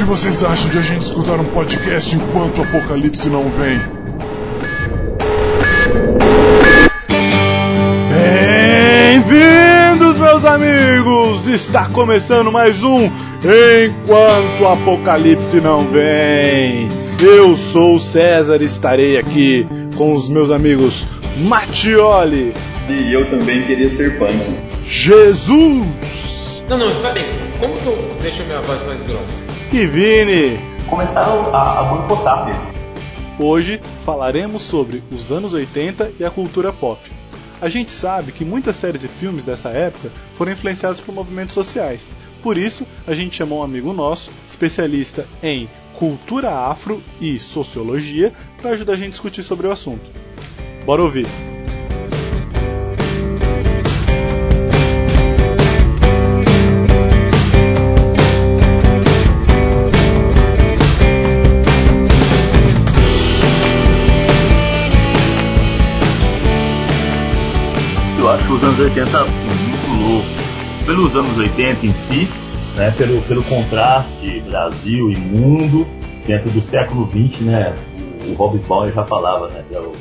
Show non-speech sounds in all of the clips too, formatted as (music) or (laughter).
que vocês acham de a gente escutar um podcast enquanto o apocalipse não vem? Bem-vindos, meus amigos! Está começando mais um Enquanto o Apocalipse Não Vem. Eu sou o César e estarei aqui com os meus amigos Matioli. E eu também queria ser punk. Jesus! Não, não, tá bem. Como que eu deixo minha voz mais grossa? E Vini. Começaram a, a boicotar mesmo. Hoje falaremos sobre os anos 80 e a cultura pop. A gente sabe que muitas séries e filmes dessa época foram influenciados por movimentos sociais. Por isso, a gente chamou um amigo nosso, especialista em cultura afro e sociologia, para ajudar a gente a discutir sobre o assunto. Bora ouvir! 80 muito louco. Pelos anos 80 em si, né, pelo, pelo contraste Brasil e mundo, dentro do século XX, né, o, o Hobsbawm já falava, né, que é o,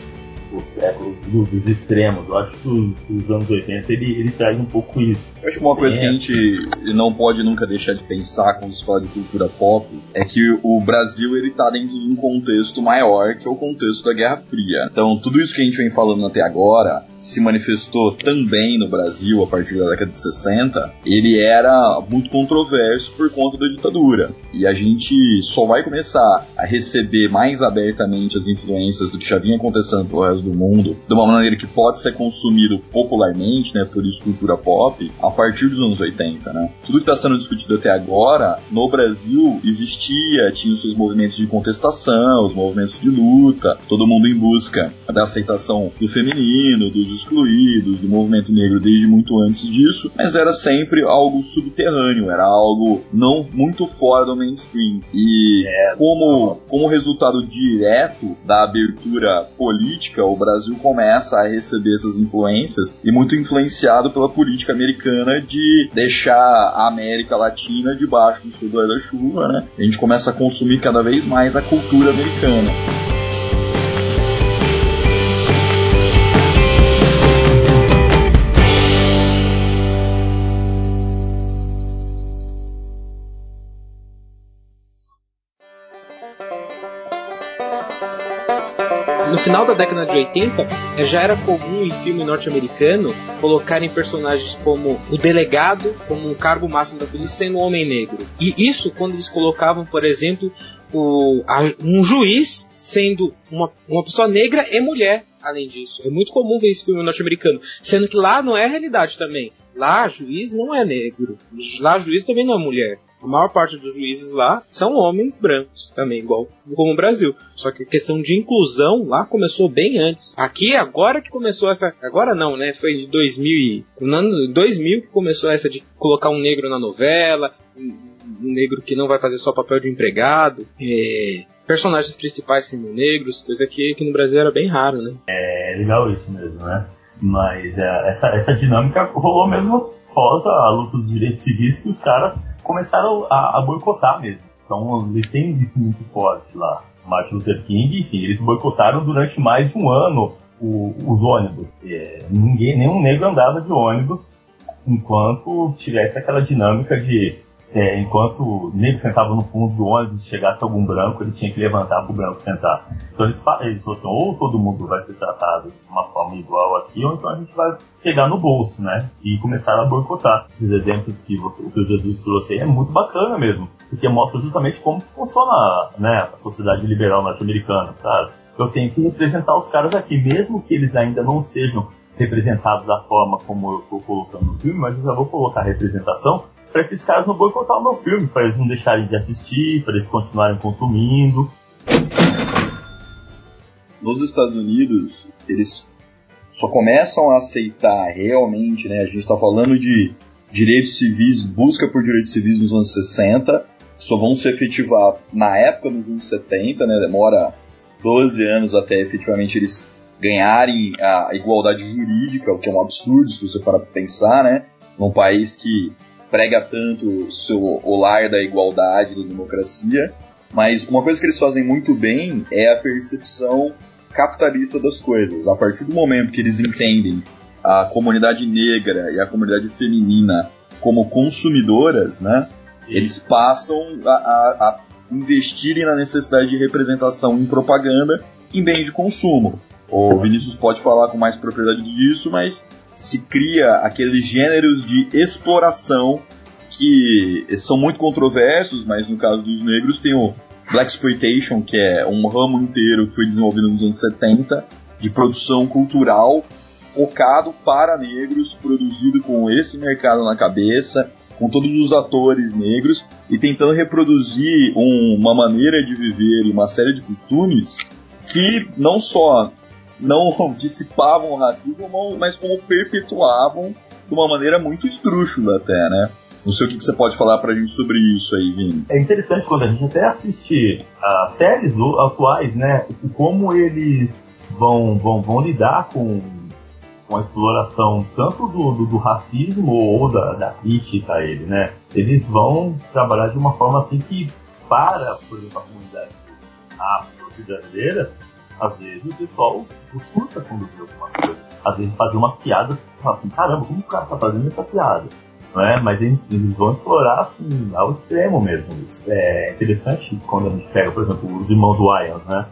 o século do- dos extremos. Eu acho que os, os anos 80 ele, ele traz um pouco isso. Eu acho que uma coisa que a É. gente não pode nunca deixar de pensar quando se fala de cultura pop é que o Brasil ele tá dentro de um contexto maior que é o contexto da Guerra Fria. Então tudo isso que a gente vem falando até agora se manifestou também no Brasil a partir da década de 60. Ele era muito controverso por conta da ditadura. E a gente só vai começar a receber mais abertamente as influências do que já vinha acontecendo pelo resto do mundo, de uma maneira que pode ser consumido popularmente, né, por isso cultura pop, a partir dos anos 80, né? Tudo que está sendo discutido até agora, no Brasil, existia, tinha os seus movimentos de contestação, os movimentos de luta, todo mundo em busca da aceitação do feminino, dos excluídos, do movimento negro desde muito antes disso, mas era sempre algo subterrâneo, era algo não muito fora do mainstream. E como, como resultado direto da abertura política, o Brasil começa a receber essas influências e muito influenciado pela política americana de deixar a América Latina debaixo do seu guarda-chuva, né? A gente começa a consumir cada vez mais a cultura americana. Da década de 80, eh, já era comum em filme norte-americano colocarem personagens como o delegado, como um cargo máximo da polícia, sendo um homem negro. E isso quando eles colocavam, por exemplo, o- a- um juiz sendo uma, uma pessoa negra e mulher. Além disso, é muito comum ver esse filme norte-americano, sendo que lá não é realidade também. Lá, juiz não é negro. Lá, juiz também não é mulher. A maior parte dos juízes lá são homens brancos, também, igual como o Brasil. Só que a questão de inclusão lá começou bem antes. Aqui, agora que começou essa. Agora não, né? Foi em 2000, e- no ano 2000 que começou essa de colocar um negro na novela, um negro que não vai fazer só papel de empregado, é, personagens principais sendo negros, coisa que no Brasil era bem raro, né? É legal isso mesmo, né? Mas é, essa, essa dinâmica rolou mesmo após a luta dos direitos civis que os caras começaram a, a boicotar mesmo. Então eles têm isso muito forte lá. Martin Luther King, enfim, eles boicotaram durante mais de um ano o- os ônibus. É, ninguém, nenhum negro andava de ônibus enquanto tivesse aquela dinâmica de é, enquanto o negro sentava no fundo do ônibus e chegasse algum branco, ele tinha que levantar para o branco sentar. Então eles, eles falaram assim, ou todo mundo vai ser tratado de uma forma igual aqui, ou então a gente vai pegar no bolso, né? E começaram a boicotar. Esses exemplos que você, o que o Jesus trouxe aí é muito bacana mesmo, porque mostra justamente como funciona né, a sociedade liberal norte-americana, sabe? Eu tenho que representar os caras aqui, mesmo que eles ainda não sejam representados da forma como eu estou colocando no filme, mas eu já vou colocar a representação para esses caras não boicotar o meu filme, para eles não deixarem de assistir, para eles continuarem consumindo. Nos Estados Unidos, eles só começam a aceitar realmente, né? A gente está falando de direitos civis, busca por direitos civis nos anos 60, só vão se efetivar na época dos anos 70, né? Demora 12 anos até efetivamente eles ganharem a igualdade jurídica, o que é um absurdo se você parar para pensar, né? Num país que prega tanto seu o lar da igualdade, da democracia, mas uma coisa que eles fazem muito bem é a percepção capitalista das coisas. A partir do momento que eles entendem a comunidade negra e a comunidade feminina como consumidoras, né, eles passam a, a, a investirem na necessidade de representação em propaganda em bens de consumo. O Vinícius pode falar com mais propriedade disso, mas se cria aqueles gêneros de exploração que são muito controversos, mas no caso dos negros tem o Black Exploitation, que é um ramo inteiro que foi desenvolvido nos anos 70 de produção cultural focado para negros, produzido com esse mercado na cabeça, com todos os atores negros e tentando reproduzir um, uma maneira de viver e uma série de costumes que não só não (laughs) dissipavam o racismo, mas como perpetuavam de uma maneira muito esdrúxula até, né? Não sei o que, você pode falar pra gente sobre isso aí, Vini. É interessante quando a gente até assiste as séries atuais, né? Como eles vão, vão, vão lidar com, com a exploração tanto do, do, do racismo ou da, da crítica a ele, né? Eles vão trabalhar de uma forma assim que para, por exemplo, a comunidade afro-brasileira, às vezes o pessoal surta quando vê alguma coisa. Às vezes fazer uma piada, assim, caramba, como o cara tá fazendo essa piada? Não é? Mas eles, eles vão explorar assim, ao extremo mesmo isso. É interessante quando a gente pega, por exemplo, os irmãos Wayans, né?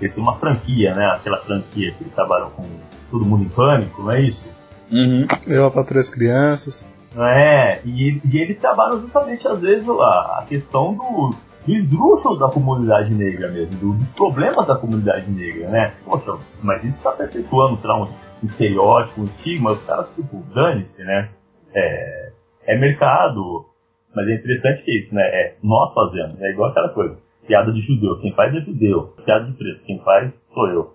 Eles têm uma franquia, né? Aquela franquia que eles trabalham com Todo Mundo em Pânico, não é isso? Uhum. Eu para três crianças. É, e, e eles trabalham justamente, às vezes, a, a questão do, do esdrúxulo da comunidade negra mesmo, do, dos problemas da comunidade negra, né? Poxa, mas isso está perpetuando, sei lá, um, um estereótipo, um estigma, os caras, tipo, dane-se, né? É, é mercado, mas é interessante que é isso, né? É nós fazemos, é igual aquela coisa. Piada de judeu, quem faz é judeu. Piada de preto, quem faz sou eu.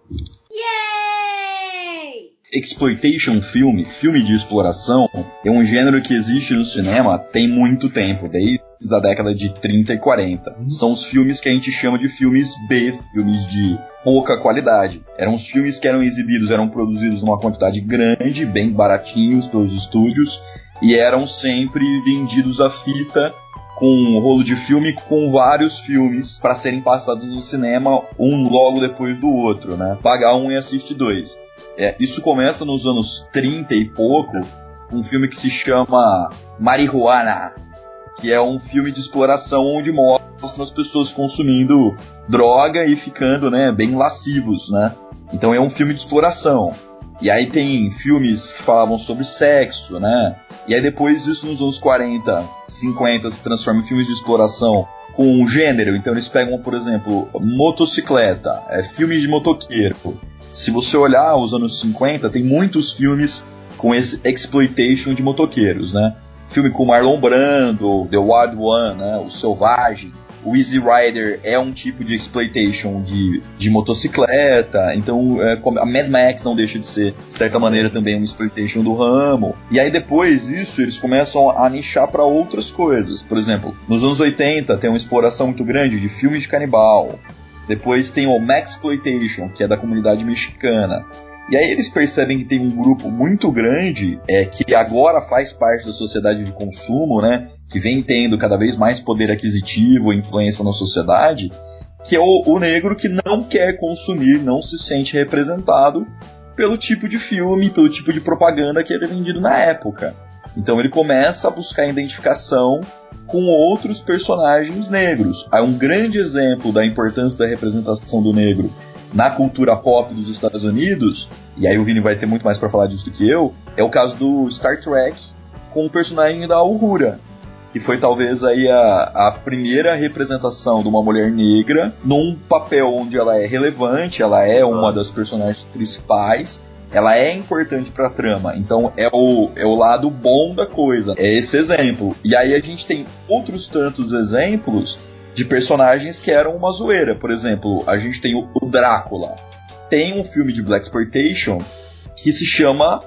Exploitation filme, filme de exploração, é um gênero que existe no cinema tem muito tempo, desde a década de 30 e 40. São os filmes que a gente chama de filmes B, filmes de pouca qualidade. Eram os filmes que eram exibidos, eram produzidos numa quantidade grande, bem baratinhos pelos estúdios, e eram sempre vendidos a fita com um rolo de filme com vários filmes para serem passados no cinema, um logo depois do outro, né? Pagar um e assistir dois. É, isso começa nos anos 30 e pouco, um filme que se chama Marihuana, que é um filme de exploração onde mostra as pessoas consumindo droga e ficando, né, bem lascivos, né? Então é um filme de exploração. E aí tem filmes que falavam sobre sexo, né? E aí depois disso, nos anos 40, 50, se transforma em filmes de exploração com um gênero. Então eles pegam, por exemplo, motocicleta, é, filmes de motoqueiro. Se você olhar os anos 50, tem muitos filmes com esse exploitation de motoqueiros, né? Filme com Marlon Brando, The Wild One, né? O Selvagem o Easy Rider é um tipo de exploitation de, de motocicleta, então é, a Mad Max não deixa de ser, de certa maneira, também uma exploitation do ramo. E aí depois disso eles começam a nichar para outras coisas. Por exemplo, nos anos 80 tem uma exploração muito grande de filmes de canibal. Depois tem o Max Exploitation, que é da comunidade mexicana. E aí eles percebem que tem um grupo muito grande é, que agora faz parte da sociedade de consumo, né? Que vem tendo cada vez mais poder aquisitivo e influência na sociedade, que é o, o negro que não quer consumir, não se sente representado pelo tipo de filme, pelo tipo de propaganda que ele é vendido na época. Então ele começa a buscar identificação com outros personagens negros. Há um grande exemplo da importância da representação do negro na cultura pop dos Estados Unidos, e aí o Vini vai ter muito mais para falar disso do que eu, é o caso do Star Trek com o personagem da Uhura, que foi talvez aí a, a primeira representação de uma mulher negra num papel onde ela é relevante, ela é uma das personagens principais, ela é importante para a trama. Então é o, é o lado bom da coisa. É esse exemplo. E aí a gente tem outros tantos exemplos de personagens que eram uma zoeira. Por exemplo, a gente tem o, o Drácula. Tem um filme de Black Exploitation que se chama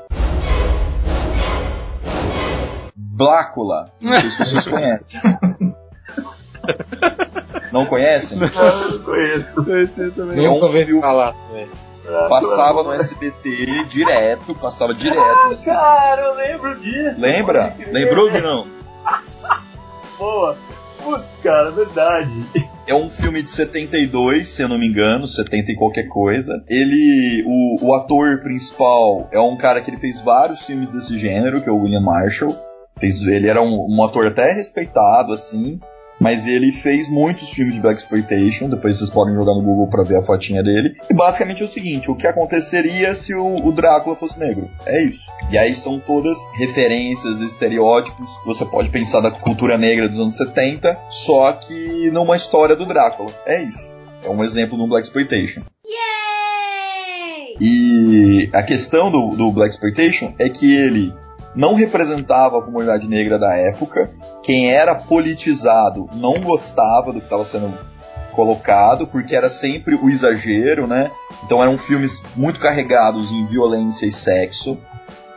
Blácula. Não sei se vocês (laughs) conhecem. Não conhecem? Não, não conheço. Conheci também. Nunca ouvi filme- falar. né? Passava no SBT direto, passava direto. no SBT. Cara, eu lembro disso. Lembra? Lembrou que não? (laughs) boa. Putz, cara, verdade. É um filme de 72, se eu não me engano, 70 e qualquer coisa. Ele, o, o ator principal é um cara que ele fez vários filmes desse gênero, que é o William Marshall. Fez, ele era um, um ator até respeitado, assim. Mas ele fez muitos filmes de Black Exploitation, depois vocês podem jogar no Google para ver a fotinha dele. E basicamente é o seguinte: o que aconteceria se o, o, Drácula fosse negro? É isso. E aí são todas referências, estereótipos. Você pode pensar da cultura negra dos anos 70, só que numa história do Drácula. É isso. É um exemplo no Black Exploitation. E a questão do, do Black Exploitation é que ele não representava a comunidade negra da época. Quem era politizado não gostava do que estava sendo colocado, porque era sempre o exagero, né? Então eram filmes muito carregados em violência e sexo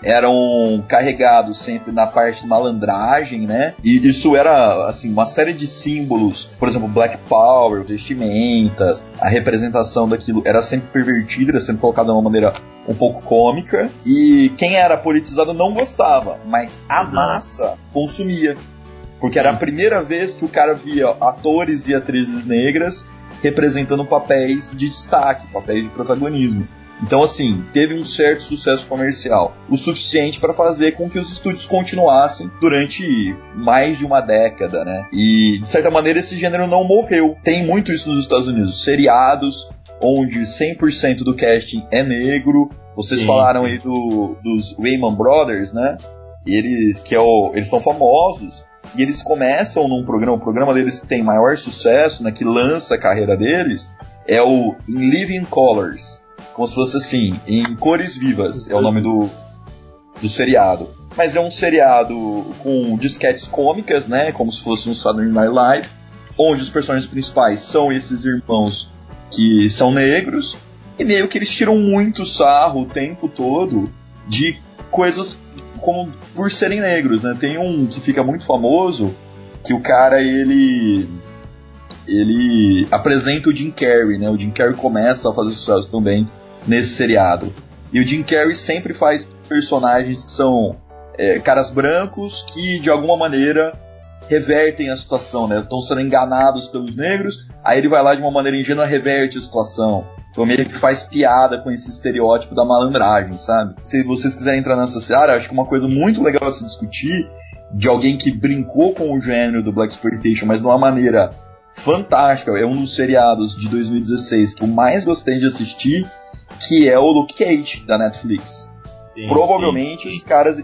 eram carregados sempre na parte de malandragem, né? E isso era, assim, uma série de símbolos, por exemplo, Black Power, vestimentas, a representação daquilo era sempre pervertida, era sempre colocada de uma maneira um pouco cômica, e quem era politizado não gostava, mas a massa consumia. Porque era a primeira vez que o cara via atores e atrizes negras representando papéis de destaque, papéis de protagonismo. Então, assim, teve um certo sucesso comercial, o suficiente para fazer com que os estúdios continuassem durante mais de uma década, né? E, de certa maneira, esse gênero não morreu. Tem muito isso nos Estados Unidos. Seriados, onde 100% do casting é negro. Vocês Sim. falaram aí do, dos Wayman Brothers, né? Eles, que é o, eles são famosos. E eles começam num programa, o programa deles que tem maior sucesso, né, que lança a carreira deles, é o In Living Colors como se fosse assim, em cores vivas, é o nome do, do seriado. Mas é um seriado com disquetes cômicas, né? Como se fosse um Saturday Night Live, onde os personagens principais são esses irmãos que são negros, e meio que eles tiram muito sarro o tempo todo de coisas como por serem negros, né? Tem um que fica muito famoso, que o cara ele ele apresenta o Jim Carrey, né? O Jim Carrey começa a fazer sucesso também nesse seriado. E o Jim Carrey sempre faz personagens que são é, caras brancos que de alguma maneira revertem a situação, né? Estão sendo enganados pelos negros, aí ele vai lá de uma maneira ingênua reverte a situação. Então meio que faz piada com esse estereótipo da malandragem, sabe? Se vocês quiserem entrar nessa seara, acho que uma coisa muito legal a se discutir de alguém que brincou com o gênero do Black Exploitation, mas de uma maneira fantástica. É um dos seriados de 2016 que eu mais gostei de assistir que é o Luke Cage da Netflix. Sim, Provavelmente sim, sim. os caras.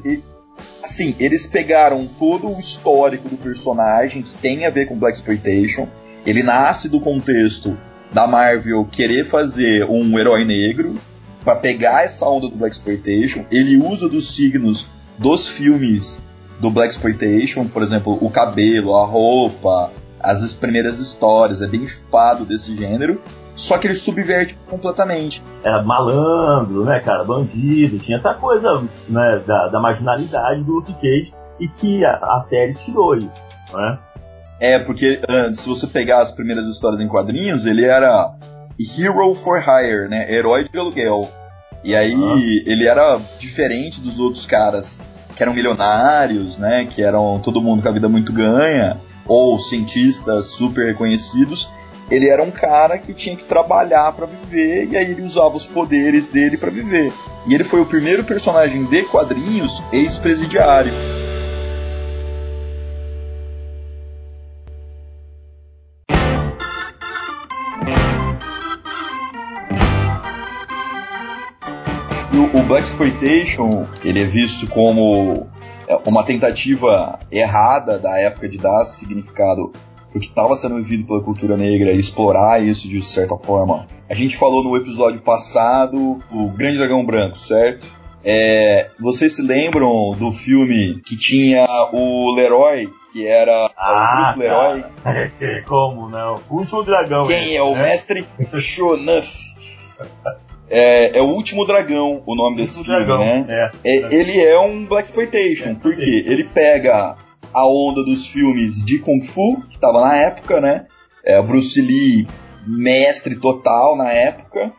Assim, eles pegaram todo o histórico do personagem que tem a ver com Black Exploitation. Ele nasce do contexto da Marvel querer fazer um herói negro para pegar essa onda do Black Exploitation. Ele usa dos signos dos filmes do Black Exploitation, por exemplo, o cabelo, a roupa, as primeiras histórias, é bem chupado desse gênero. Só que ele subverte completamente. Era malandro, né, cara? Bandido, tinha essa coisa né, da, da marginalidade do Luke Cage e que a, a série tirou isso, né? É, porque uh, se você pegar as primeiras histórias em quadrinhos, ele era Hero for Hire, né? Herói de aluguel. E aí uhum. ele era diferente dos outros caras que eram milionários, né? Que eram todo mundo com a vida muito ganha, ou cientistas super reconhecidos ele era um cara que tinha que trabalhar para viver e aí ele usava os poderes dele para viver. E ele foi o primeiro personagem de quadrinhos ex-presidiário. o Black Exploitation ele é visto como é, uma tentativa errada da época de dar significado o que estava sendo vivido pela cultura negra e explorar isso de certa forma. A gente falou no episódio passado o Grande Dragão Branco, certo? É, vocês se lembram do filme que tinha o Leroy, que era ah, o Bruce Leroy? (laughs) Como não? O último dragão. Quem é, é o né? mestre (laughs) Shonuff? É, é, o Último Dragão, o nome desse filme, dragão, né? É. é. ele é um Black Exploitation, porque ele pega a onda dos filmes de Kung Fu, que estava na época, né? É, Bruce Lee, mestre total na época.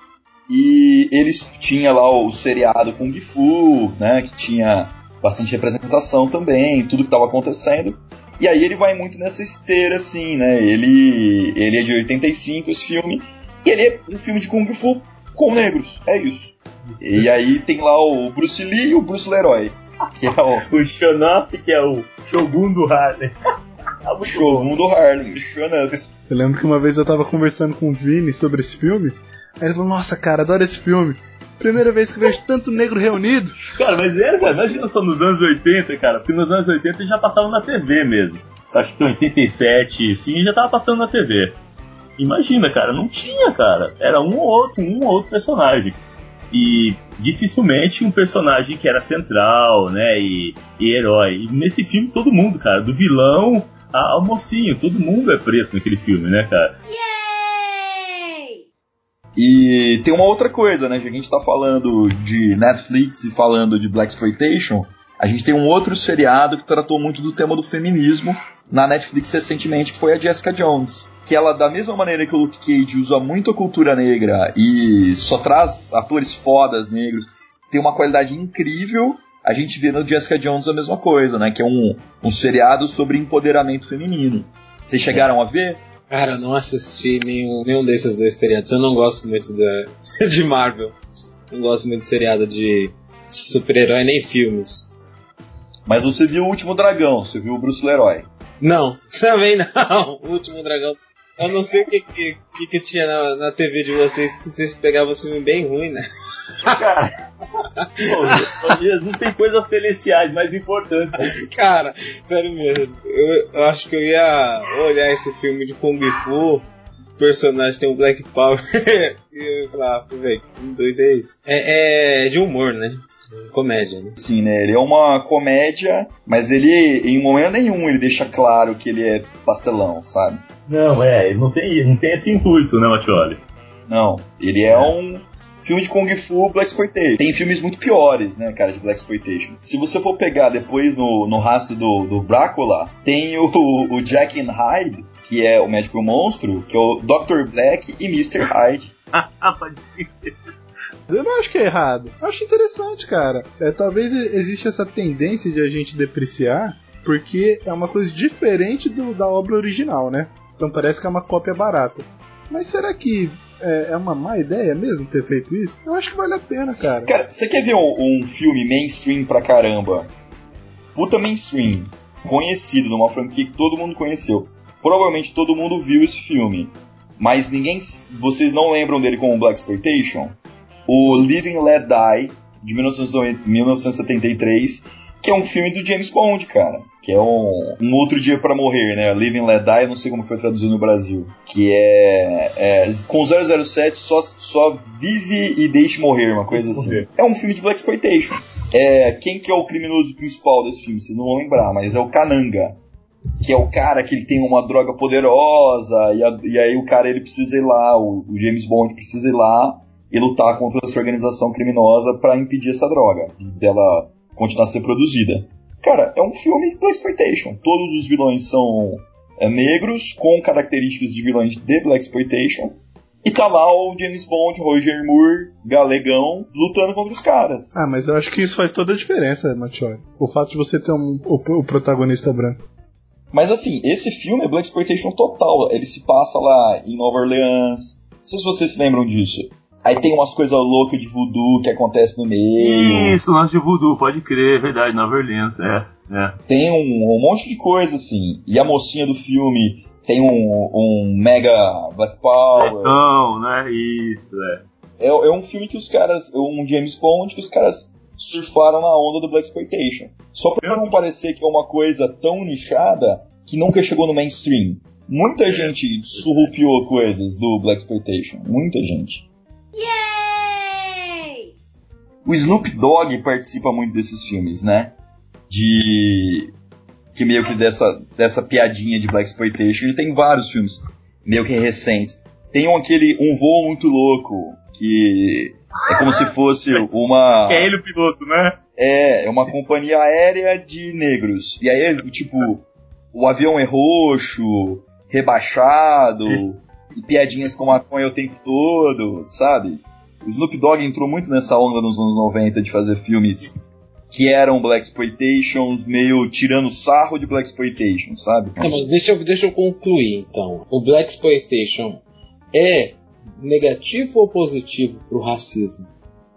E eles tinham lá o seriado Kung Fu, né? Que tinha bastante representação também, tudo que estava acontecendo. E aí ele vai muito nessa esteira, assim, né? Ele, ele é de 85, esse filme, e ele é um filme de Kung Fu com negros, é isso. E aí tem lá o Bruce Lee e o Bruce Leroy, que é o... o Shonoff, que é o Shogun do Harlem. (laughs) o Shogun do Harlem, Shonoff. Eu lembro que uma vez eu tava conversando com o Vini sobre esse filme, aí ele falou, nossa cara, adoro esse filme. Primeira vez que vejo tanto negro reunido. Cara, mas é, cara, imagina só nos anos 80, cara, porque nos anos 80 já passava na TV mesmo. Acho que em 87, sim, já tava passando na TV. Imagina, cara, não tinha, cara. Era um ou outro, um ou outro personagem. E dificilmente um personagem que era central, né, e, e herói. E nesse filme todo mundo, cara, do vilão ao mocinho, todo mundo é preto naquele filme, né, cara? Yeah! E tem uma outra coisa, né? Já que a gente tá falando de Netflix e falando de Black Exploitation, a gente tem um outro seriado que tratou muito do tema do feminismo na Netflix recentemente, que foi a Jessica Jones. Que ela, da mesma maneira que o Luke Cage usa muito a cultura negra e só traz atores fodas negros, tem uma qualidade incrível. A gente vê no Jessica Jones a mesma coisa, né? Que é um, um seriado sobre empoderamento feminino. Vocês chegaram a ver? Cara, eu não assisti nenhum, nenhum desses dois seriados. Eu não gosto muito da, (laughs) de Marvel. Não gosto muito de seriado de super-herói nem filmes. Mas você viu o Último Dragão, você viu o Bruce Leroy. Não, (laughs) também não. O Último Dragão. Eu não sei o que, que, que tinha na, na TV de vocês, que vocês pegavam um filme bem ruim, né? Cara, (laughs) pô, Jesus tem coisas celestiais mais importantes. Cara, sério mesmo. Eu, eu, acho que eu ia olhar esse filme de Kung Fu. O personagem tem um Black Power. (laughs) e eu falar, ah, velho, que doido é isso? É, é de humor, né? Comédia, né? Sim, né? Ele é uma comédia, mas ele, em momento nenhum, ele deixa claro que ele é pastelão, sabe? Não, é, não tem, não tem esse intuito, né, Matioli? Não, ele é, é. um filme de Kung Fu Black Exploitation. Tem filmes muito piores, né, cara, de Black Exploitation. Se você for pegar depois no, no rastro do, do Drácula, tem o, o Jack and Hyde, que é o médico monstro, que é o Dr. Black e Mr. Hyde. (laughs) Pode Eu não acho que é errado. Eu acho interessante, cara. É, talvez exista essa tendência de a gente depreciar, porque é uma coisa diferente do, da obra original, né? Então parece que é uma cópia barata. Mas será que é, é, uma má ideia mesmo ter feito isso? Eu acho que vale a pena, cara. Cara, você quer ver um, um filme mainstream pra caramba? Puta mainstream. Conhecido, numa franquia que todo mundo conheceu. Provavelmente todo mundo viu esse filme. Mas ninguém. Vocês não lembram dele como Black Exploitation? O Living Let Die, de 1973, que é um filme do James Bond, cara. Que é um, um outro dia para morrer, né? Living Let Die, não sei como foi traduzido no Brasil. Que é, é com 007 só, só vive e deixe morrer, uma coisa assim. É um filme de Black Exploitation. É, quem que é o criminoso principal desse filme? Vocês não vão lembrar, mas é o Kananga. Que é o cara que ele tem uma droga poderosa, e, a, e aí o cara ele precisa ir lá, o, o James Bond precisa ir lá e lutar contra essa organização criminosa para impedir essa droga, dela continuar a ser produzida. Cara, é um filme Black Exploitation. Todos os vilões são é, negros, com características de vilões de Black Exploitation. E tá lá o James Bond, Roger Moore, galegão, lutando contra os caras. Ah, mas eu acho que isso faz toda a diferença, Matiori. O fato de você ter um, o, o protagonista branco. Mas assim, esse filme é Black Exploitation total. Ele se passa lá em Nova Orleans. Não sei se vocês se lembram disso. Aí tem umas coisas loucas de voodoo que acontece no meio. Isso, lance de voodoo, pode crer, é verdade, Nova Orleans, é. é. Tem um, um, monte de coisa, assim. E a mocinha do filme tem um, um mega Black Power. Não, né? Isso, é. é. É um filme que os caras. Um James Bond que os caras surfaram na onda do Black Exploitation. Só pra não parecer que é uma coisa tão nichada que nunca chegou no mainstream. Muita é. gente surrupiou coisas do Black Exploitation. Muita gente. O Snoop Dogg participa muito desses filmes, né? De. Que meio que dessa, dessa piadinha de Black Exploitation. Ele tem vários filmes, meio que recentes. Tem um aquele Um Voo Muito Louco, que é como se fosse uma. (laughs) É ele o piloto, né? É, é uma companhia aérea de negros. E aí, tipo, o avião é roxo, rebaixado. E piadinhas com maconha o tempo todo, sabe? O Snoop Dogg entrou muito nessa onda nos anos 90 de fazer filmes que eram Black Exploitations, meio tirando sarro de Black Exploitation, sabe? Mas deixa, eu, deixa eu concluir então. O Black Exploitation é negativo ou positivo pro racismo?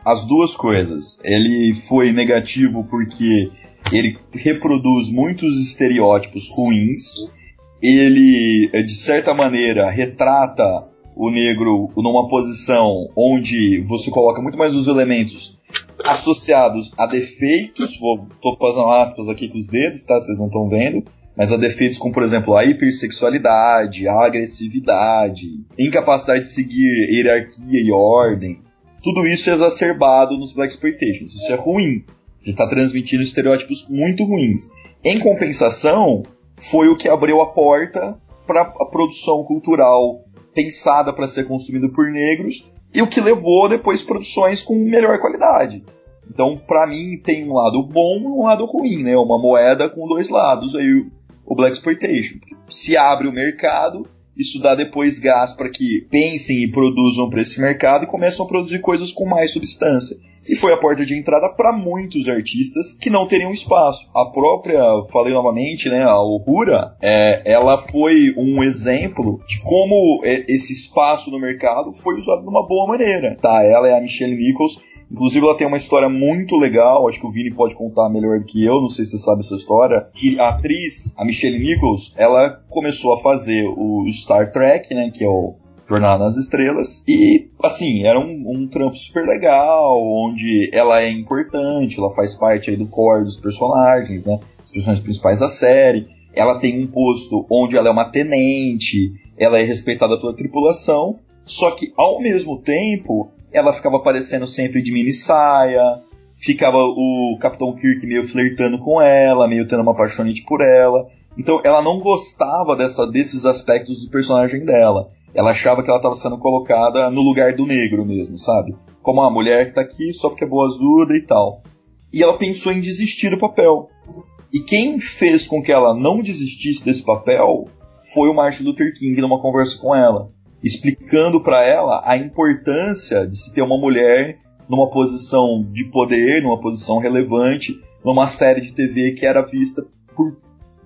As duas coisas. Ele foi negativo porque ele reproduz muitos estereótipos ruins. Ele, de certa maneira, retrata o negro numa posição onde você coloca muito mais os elementos associados a defeitos, vou, tô fazendo aspas aqui com os dedos, tá? Vocês não estão vendo, mas a defeitos como, por exemplo, a hipersexualidade, a agressividade, incapacidade de seguir hierarquia e ordem. Tudo isso é exacerbado nos Black Exploitations. Isso é ruim. Ele está transmitindo estereótipos muito ruins. Em compensação, foi o que abriu a porta para a produção cultural pensada para ser consumida por negros e o que levou depois produções com melhor qualidade. Então, para mim, tem um lado bom e um lado ruim, né? Uma moeda com dois lados, aí o Black Exploitation. Se abre o mercado, isso dá depois gás para que pensem e produzam para esse mercado e começam a produzir coisas com mais substância. E foi a porta de entrada para muitos artistas que não teriam espaço. A própria, falei novamente, né, a Uhura, é, ela foi um exemplo de como é, esse espaço no mercado foi usado de uma boa maneira. Tá, ela é a Michelle Nichols, Inclusive, ela tem uma história muito legal, acho que o Vini pode contar melhor do que eu, não sei se você sabe essa história. Que a atriz, a Michelle Nichols, ela começou a fazer o Star Trek, né, que é o Jornada nas Estrelas. E, assim, era um, um trampo super legal, onde ela é importante, ela faz parte aí do core dos personagens, né? Os personagens principais da série. Ela tem um posto onde ela é uma tenente, ela é respeitada pela tripulação, só que ao mesmo tempo ela ficava aparecendo sempre de mini saia, ficava o Capitão Kirk meio flertando com ela, meio tendo uma apaixonite por ela. Então ela não gostava dessa, desses aspectos do personagem dela. Ela achava que ela estava sendo colocada no lugar do negro mesmo, sabe? Como a mulher que tá aqui só porque é boazuda e tal. E ela pensou em desistir do papel. E quem fez com que ela não desistisse desse papel foi o Martin Luther King numa conversa com ela explicando para ela a importância de se ter uma mulher numa posição de poder, numa posição relevante, numa série de TV que era vista por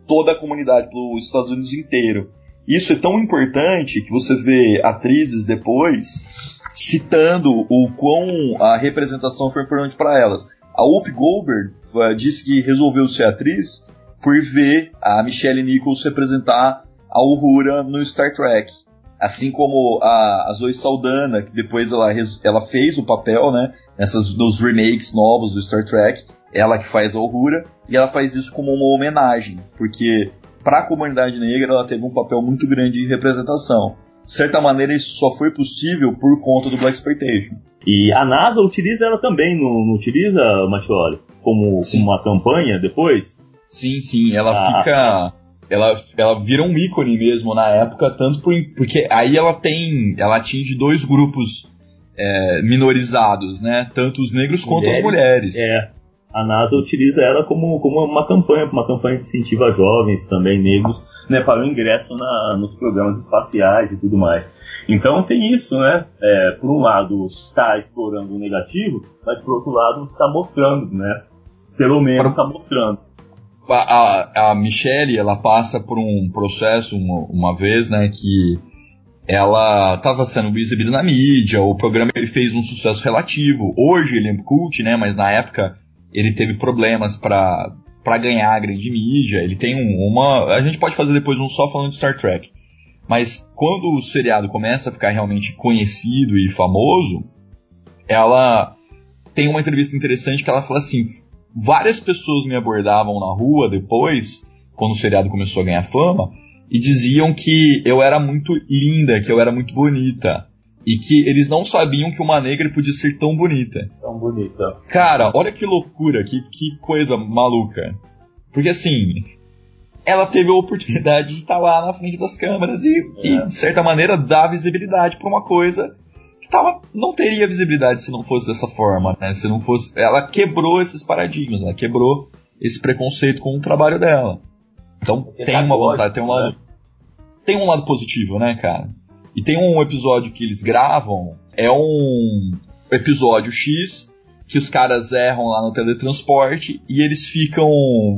toda a comunidade, pelos Estados Unidos inteiro. Isso é tão importante que você vê atrizes depois citando o quão a representação foi importante para elas. A Whoopi Goldberg uh, disse que resolveu ser atriz por ver a Michelle Nichols representar a Uhura no Star Trek. Assim como a, a Zoe Saldana, que depois ela, ela fez o papel, né? Nessas, nos remakes novos do Star Trek. Ela que faz a Uhura. E ela faz isso como uma homenagem. Porque para a comunidade negra ela teve um papel muito grande de representação. De certa maneira, isso só foi possível por conta do Black Exploitation. E a NASA utiliza ela também, não, não utiliza, Matioli? Como, como uma campanha depois? Sim, sim. Ela ah. fica ela, ela vira um ícone mesmo na época, tanto por, porque aí ela tem, ela atinge dois grupos é, minorizados, né? Tanto os negros quanto as mulheres. É. A NASA utiliza ela como, como uma campanha, uma campanha de incentivo a jovens também negros, né, para o ingresso na, nos programas espaciais e tudo mais. Então tem isso, né? É, por um lado está explorando o negativo, mas por outro lado está mostrando, né? Pelo menos está mostrando a, a Michelle, ela passa por um processo uma, uma vez, né, que ela estava sendo exibida na mídia, o programa ele fez um sucesso relativo. Hoje ele é cult, né, mas na época ele teve problemas para para ganhar a grande mídia. Ele tem um, uma, a gente pode fazer depois um só falando de Star Trek. Mas quando o seriado começa a ficar realmente conhecido e famoso, ela tem uma entrevista interessante que ela fala assim: várias pessoas me abordavam na rua depois, quando o seriado começou a ganhar fama, e diziam que eu era muito linda, que eu era muito bonita. E que eles não sabiam que uma negra podia ser tão bonita. Tão bonita. Cara, olha que loucura, que, que coisa maluca. Porque assim, ela teve a oportunidade de estar lá na frente das câmeras e, é. e de certa maneira, dar visibilidade para uma coisa tava, não teria visibilidade se não fosse dessa forma, né? Se não fosse. Ela quebrou esses paradigmas, ela quebrou esse preconceito com o trabalho dela. Então tem uma vontade, tem um lado. Né? Tem um lado positivo, né, cara? E tem um episódio que eles gravam, é um episódio X que os caras erram lá no teletransporte e eles ficam.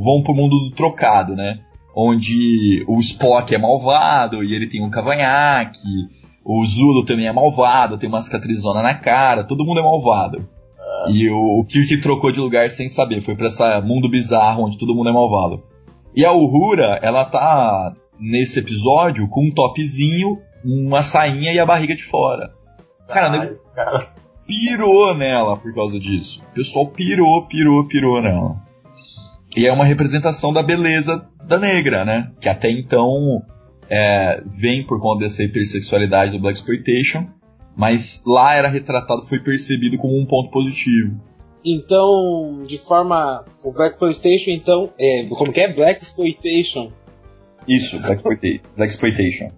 vão pro mundo do trocado, né? Onde o Spock é malvado e ele tem um cavanhaque, o Zulu também é malvado, tem uma cicatrizona na cara, todo mundo é malvado. E o, o Kirk trocou de lugar sem saber, foi pra esse mundo bizarro onde todo mundo é malvado. E a Uhura, ela tá nesse episódio com um topzinho, uma sainha e a barriga de fora. Cara, Ai, cara. pirou nela por causa disso. O pessoal pirou, pirou, pirou nela. E é uma representação da beleza da negra, né? Que até então é, vem por conta dessa hipersexualidade do Black Exploitation, mas lá era retratado, foi percebido como um ponto positivo. Então, de forma. O Black Exploitation, então. É, como que é? Black Exploitation. Isso, Black, Exploita- (laughs) Black Exploitation.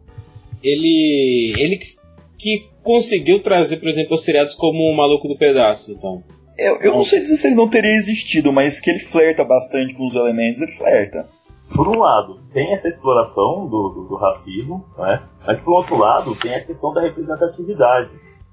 Ele. Ele que- que conseguiu trazer, por exemplo, os seriados como o Maluco do Pedaço, então. Eu, eu não sei dizer se ele não teria existido, mas que ele flerta bastante com os elementos, ele flerta. Por um lado, tem essa exploração do, do, do racismo, né? mas por outro lado, tem a questão da representatividade.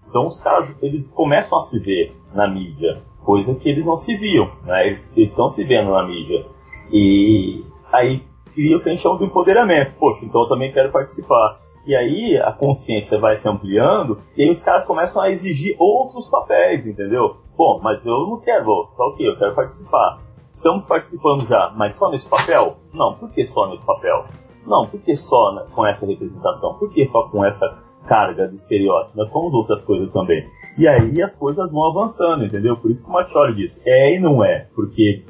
Então os caras, eles começam a se ver na mídia, coisa que eles não se viam, né? Eles estão se vendo na mídia. E aí cria o que a gente chama de empoderamento. Poxa, então eu também quero participar. E aí a consciência vai se ampliando e aí os caras começam a exigir outros papéis, entendeu? Bom, mas eu não quero, tá ok, eu quero participar. Estamos participando já, mas só nesse papel? Não, por que só nesse papel? Não, por que só com essa representação? Por que só com essa carga de estereótipo? Nós somos outras coisas também. E aí as coisas vão avançando, entendeu? Por isso que o Martioli disse, é e não é. Porque,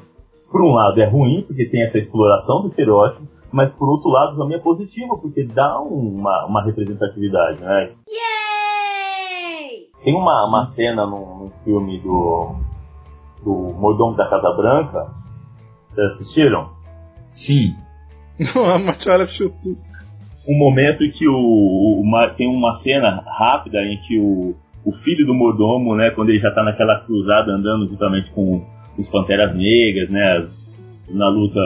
por um lado, é ruim, porque tem essa exploração do estereótipo, mas por outro lado também é positivo, porque dá uma, uma representatividade, né? Tem uma, uma cena num, num filme do, do Mordomo da Casa Branca, vocês assistiram? Sim. a Martial assistiu tudo. um momento em que o, o- uma- tem uma cena rápida em que o, o filho do mordomo, né, quando ele já tá naquela cruzada andando juntamente com os Panteras Negras, né, as- na luta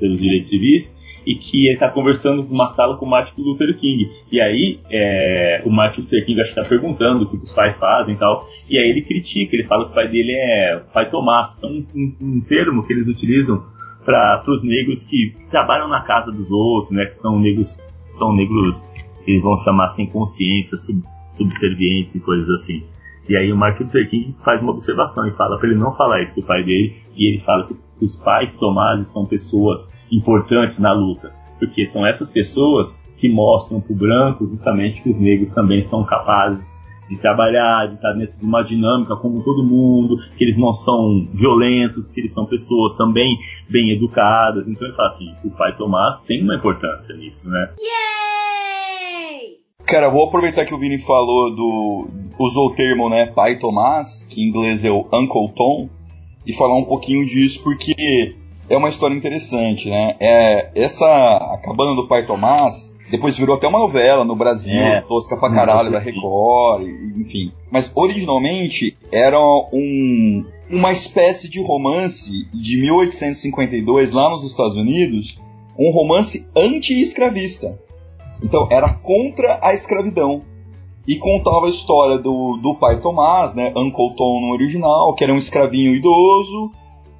pelos direitos civis, e que ele tá conversando numa sala com o Martin Luther King. E aí é, o Martin Luther King acho que tá perguntando o que os pais fazem e tal, e aí ele critica, ele fala que o pai dele é pai Tomás, é um, um- um termo que eles utilizam para os negros que trabalham na casa dos outros, né, que são negros são negros eles vão chamar sem consciência, sub, subservientes e coisas assim. E aí o Martin Luther King faz uma observação e fala para ele não falar isso do pai dele, e ele fala que os pais Tomás são pessoas importantes na luta, porque são essas pessoas que mostram para o branco justamente que os negros também são capazes de trabalhar, de estar dentro de uma dinâmica como todo mundo, que eles não são violentos, que eles são pessoas também bem educadas. Então ele fala assim, o pai Tomás tem uma importância nisso, né? Cara, vou aproveitar que o Vini falou do. usou o termo, né, pai Tomás, que em inglês é o Uncle Tom, e falar um pouquinho disso porque é uma história interessante, né? É, essa. A cabana do pai Tomás. Depois virou até uma novela no Brasil, É. tosca pra caralho, da Record, enfim. Mas originalmente era um, uma espécie de romance de 1852 lá nos Estados Unidos, um romance anti-escravista. Então era contra a escravidão. E contava a história do, do pai Tomás, né, Uncle Tom no original, que era um escravinho idoso,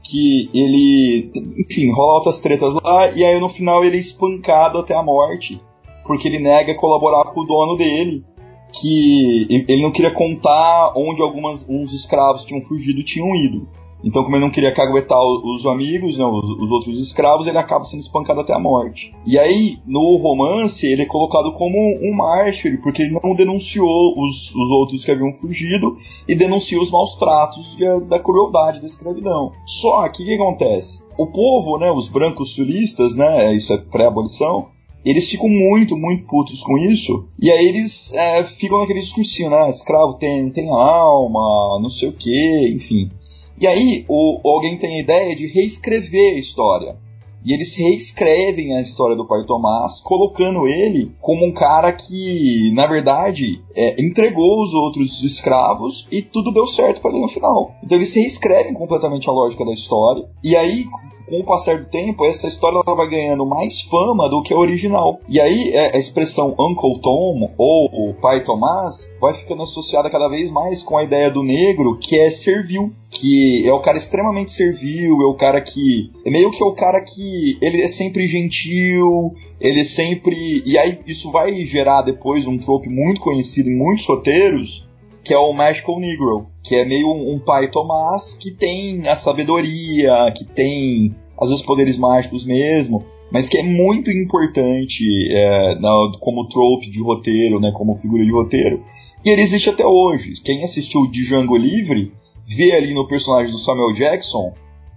que ele, enfim, rola altas tretas lá, e aí no final ele é espancado até a morte, porque ele nega colaborar com o dono dele, que ele não queria contar onde alguns uns escravos tinham fugido tinham ido. Então, como ele não queria caguetar os amigos, né, os, os outros escravos, ele acaba sendo espancado até a morte. E aí, no romance, ele é colocado como um mártir, porque ele não denunciou os, os outros que haviam fugido e denunciou os maus tratos a- da crueldade da escravidão. Só que o que acontece? O povo, né, os brancos sulistas, né, isso é pré-abolição, eles ficam muito, muito putos com isso. E aí eles é, ficam naquele discursinho, né? Escravo tem, tem alma, não sei o que, enfim. E aí o, alguém tem a ideia de reescrever a história. E eles reescrevem a história do pai Tomás, colocando ele como um cara que, na verdade, é, entregou os outros escravos e tudo deu certo para ele no final. Então eles reescrevem completamente a lógica da história. E aí, com o passar do tempo, essa história ela vai ganhando mais fama do que a original. E aí é, a expressão Uncle Tom ou o pai Tomás vai ficando associada cada vez mais com a ideia do negro que é servil que é o cara extremamente servil, é o cara que. É meio que é o cara que. Ele é sempre gentil, ele é sempre. E aí isso vai gerar depois um trope muito conhecido em muitos roteiros, que é o Magical Negro, que é meio um pai Tomás que tem a sabedoria, que tem às vezes poderes mágicos mesmo, mas que é muito importante é, na, como trope de roteiro, né, como figura de roteiro. E ele existe até hoje. Quem assistiu Django Livre vê ali no personagem do Samuel Jackson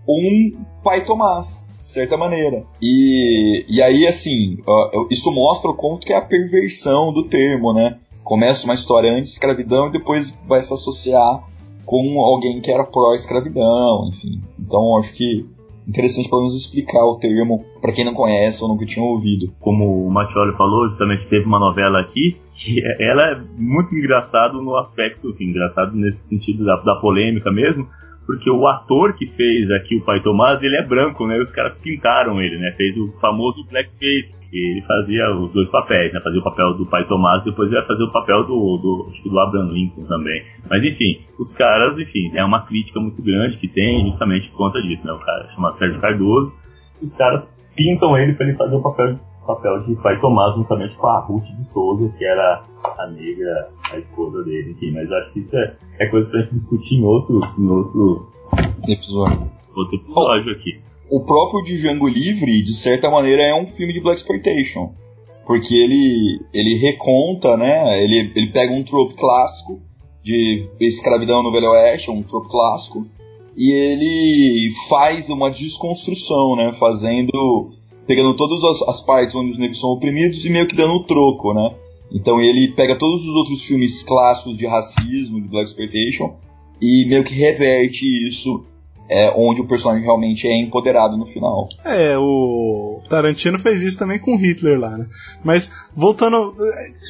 um pai Tomás, de certa maneira. E, e aí, assim, isso mostra o quanto que é a perversão do termo, né? Começa uma história anti-escravidão e depois vai se associar com alguém que era pró-escravidão, enfim. Então, acho que interessante pelo menos explicar o termo para quem não conhece ou nunca tinha ouvido. Como o Matioli falou, justamente teve uma novela aqui que ela é muito engraçado no aspecto, enfim, engraçado nesse sentido da, da polêmica mesmo, porque o ator que fez aqui o Pai Tomás, ele é branco, né? Os caras pintaram ele, né? Fez o famoso blackface. E ele fazia os dois papéis, né? Fazia o papel do Pai Tomás, depois ia fazer o papel do, do, acho que do Abraham Lincoln também. Mas enfim, os caras, enfim, é uma crítica muito grande que tem justamente por conta disso, né? O cara chamado Sérgio Cardoso, os caras pintam ele para ele fazer o papel papel de pai Tomás juntamente com a Ruth de Souza, que era a negra, a esposa dele, enfim. Mas acho que isso é, é coisa pra gente discutir em outro, em outro episódio. Outro episódio aqui. O próprio Django Livre, de certa maneira, é um filme de Black Exploitation. Porque ele, ele reconta, né? Ele, ele pega um trope clássico de escravidão no Velho Oeste, um trope clássico, e ele faz uma desconstrução, né? Fazendo pegando todas as, as, partes onde os negros são oprimidos e meio que dando o troco, né? Então ele pega todos os outros filmes clássicos de racismo, de Black Exploitation, e meio que reverte isso é, onde o personagem realmente é empoderado no final. É, o Tarantino fez isso também com Hitler lá, né? Mas, voltando.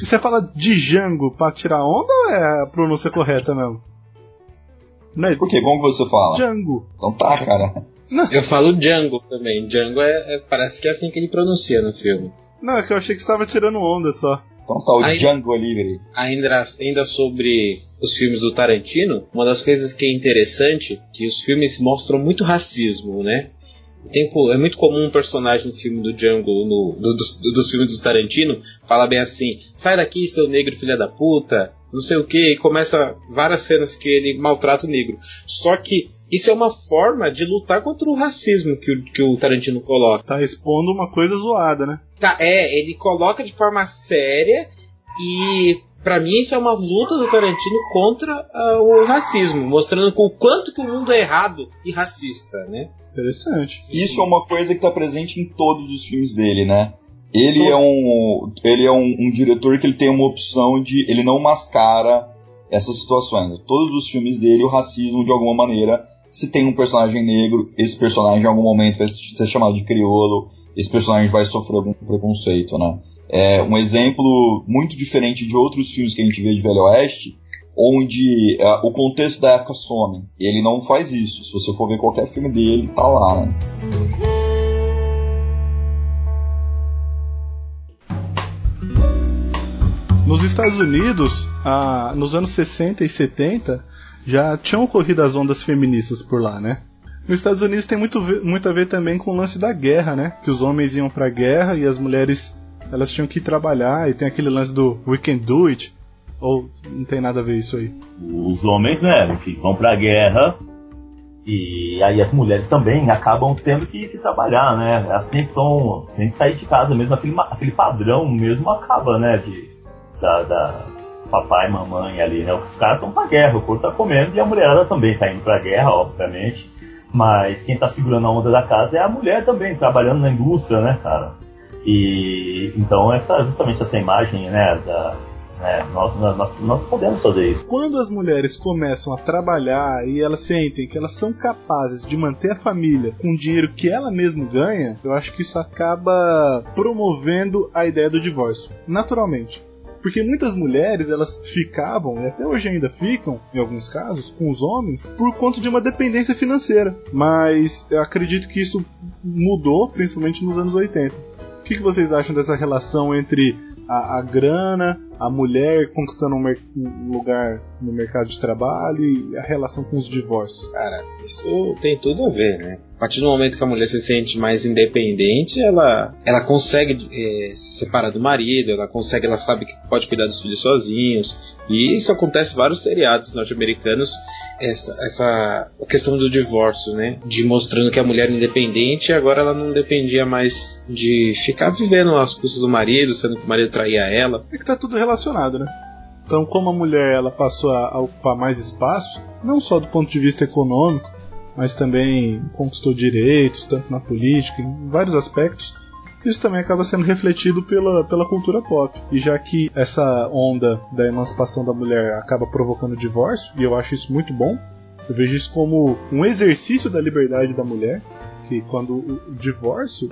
Você fala de Django pra tirar onda ou é a pronúncia correta mesmo? Não é... Por quê? Como você fala? Django. Então tá, cara. Eu falo Django também. Django é, é, parece que é assim que ele pronuncia no filme. Não, é que eu achei que você estava tirando onda só. Então tá, o Django Livre. Ainda, ainda sobre os filmes do Tarantino, uma das coisas que é interessante que os filmes mostram muito racismo, né? Tempo, é muito comum um personagem no filme do Django, no, do, do, dos filmes do Tarantino, falar bem assim: sai daqui, seu negro filha da puta, não sei o que, e começa várias cenas que ele maltrata o negro. Só que isso é uma forma de lutar contra o racismo que o, que o Tarantino coloca. Tá expondo uma coisa zoada, né? Tá, é, ele coloca de forma séria e para mim isso é uma luta do Tarantino contra uh, o racismo, mostrando o quanto que o mundo é errado e racista, né? Interessante. Isso é uma coisa que tá presente em todos os filmes dele, né? Ele é um ele é um, um, diretor que ele tem uma opção de ele não mascara essas situações. Todos os filmes dele o racismo de alguma maneira se tem um personagem negro, esse personagem em algum momento vai ser chamado de crioulo, esse personagem vai sofrer algum preconceito, né? É um exemplo muito diferente de outros filmes que a gente vê de Velho Oeste, onde é, o contexto da época some. Ele não faz isso. Se você for ver qualquer filme dele, tá lá, né? Nos Estados Unidos, ah, nos anos 60 e 70, já tinham ocorrido as ondas feministas por lá, né? Nos Estados Unidos tem muito, muito a ver também com o lance da guerra, né? Que os homens iam pra guerra e as mulheres elas tinham que trabalhar e tem aquele lance do we can do it. Ou não tem nada a ver isso aí? Os homens, né, que vão pra guerra e aí as mulheres também acabam tendo que, que trabalhar, né? A tensão, tem que sair de casa mesmo, aquele, aquele padrão mesmo acaba, né? De, da, da papai e mamãe ali, né? Os caras estão pra guerra, o corpo tá comendo e a mulherada também tá indo pra guerra, obviamente. Mas quem tá segurando a onda da casa é a mulher também, trabalhando na indústria, né, cara? E então essa justamente essa imagem, né, da, né, nós, nós, nós podemos fazer isso. Quando as mulheres começam a trabalhar e elas sentem que elas são capazes de manter a família com o dinheiro que ela mesma ganha, eu acho que isso acaba promovendo a ideia do divórcio, naturalmente. Porque muitas mulheres, elas ficavam, e até hoje ainda ficam, em alguns casos, com os homens, por conta de uma dependência financeira. Mas eu acredito que isso mudou, principalmente nos anos 80. O que, que vocês acham dessa relação entre a, a grana, a mulher conquistando um, um, lugar no mercado de trabalho e a relação com os divórcios? Cara, isso tem tudo a ver, né? A partir do momento que a mulher se sente mais independente, ela, ela consegue é, se separar do marido, ela consegue, ela sabe que pode cuidar dos filhos sozinhos. E isso acontece em vários seriados norte-americanos, essa, essa questão do divórcio, né? De mostrando que a mulher é independente e agora ela não dependia mais de ficar vivendo às custas do marido, sendo que o marido traía ela. É que tá tudo relacionado, né? Então, como a mulher ela passou a ocupar mais espaço, não só do ponto de vista econômico, mas também conquistou direitos, tanto na política, em vários aspectos, isso também acaba sendo refletido pela, pela cultura pop. E já que essa onda da emancipação da mulher acaba provocando divórcio, e eu acho isso muito bom, eu vejo isso como um exercício da liberdade da mulher, que quando o divórcio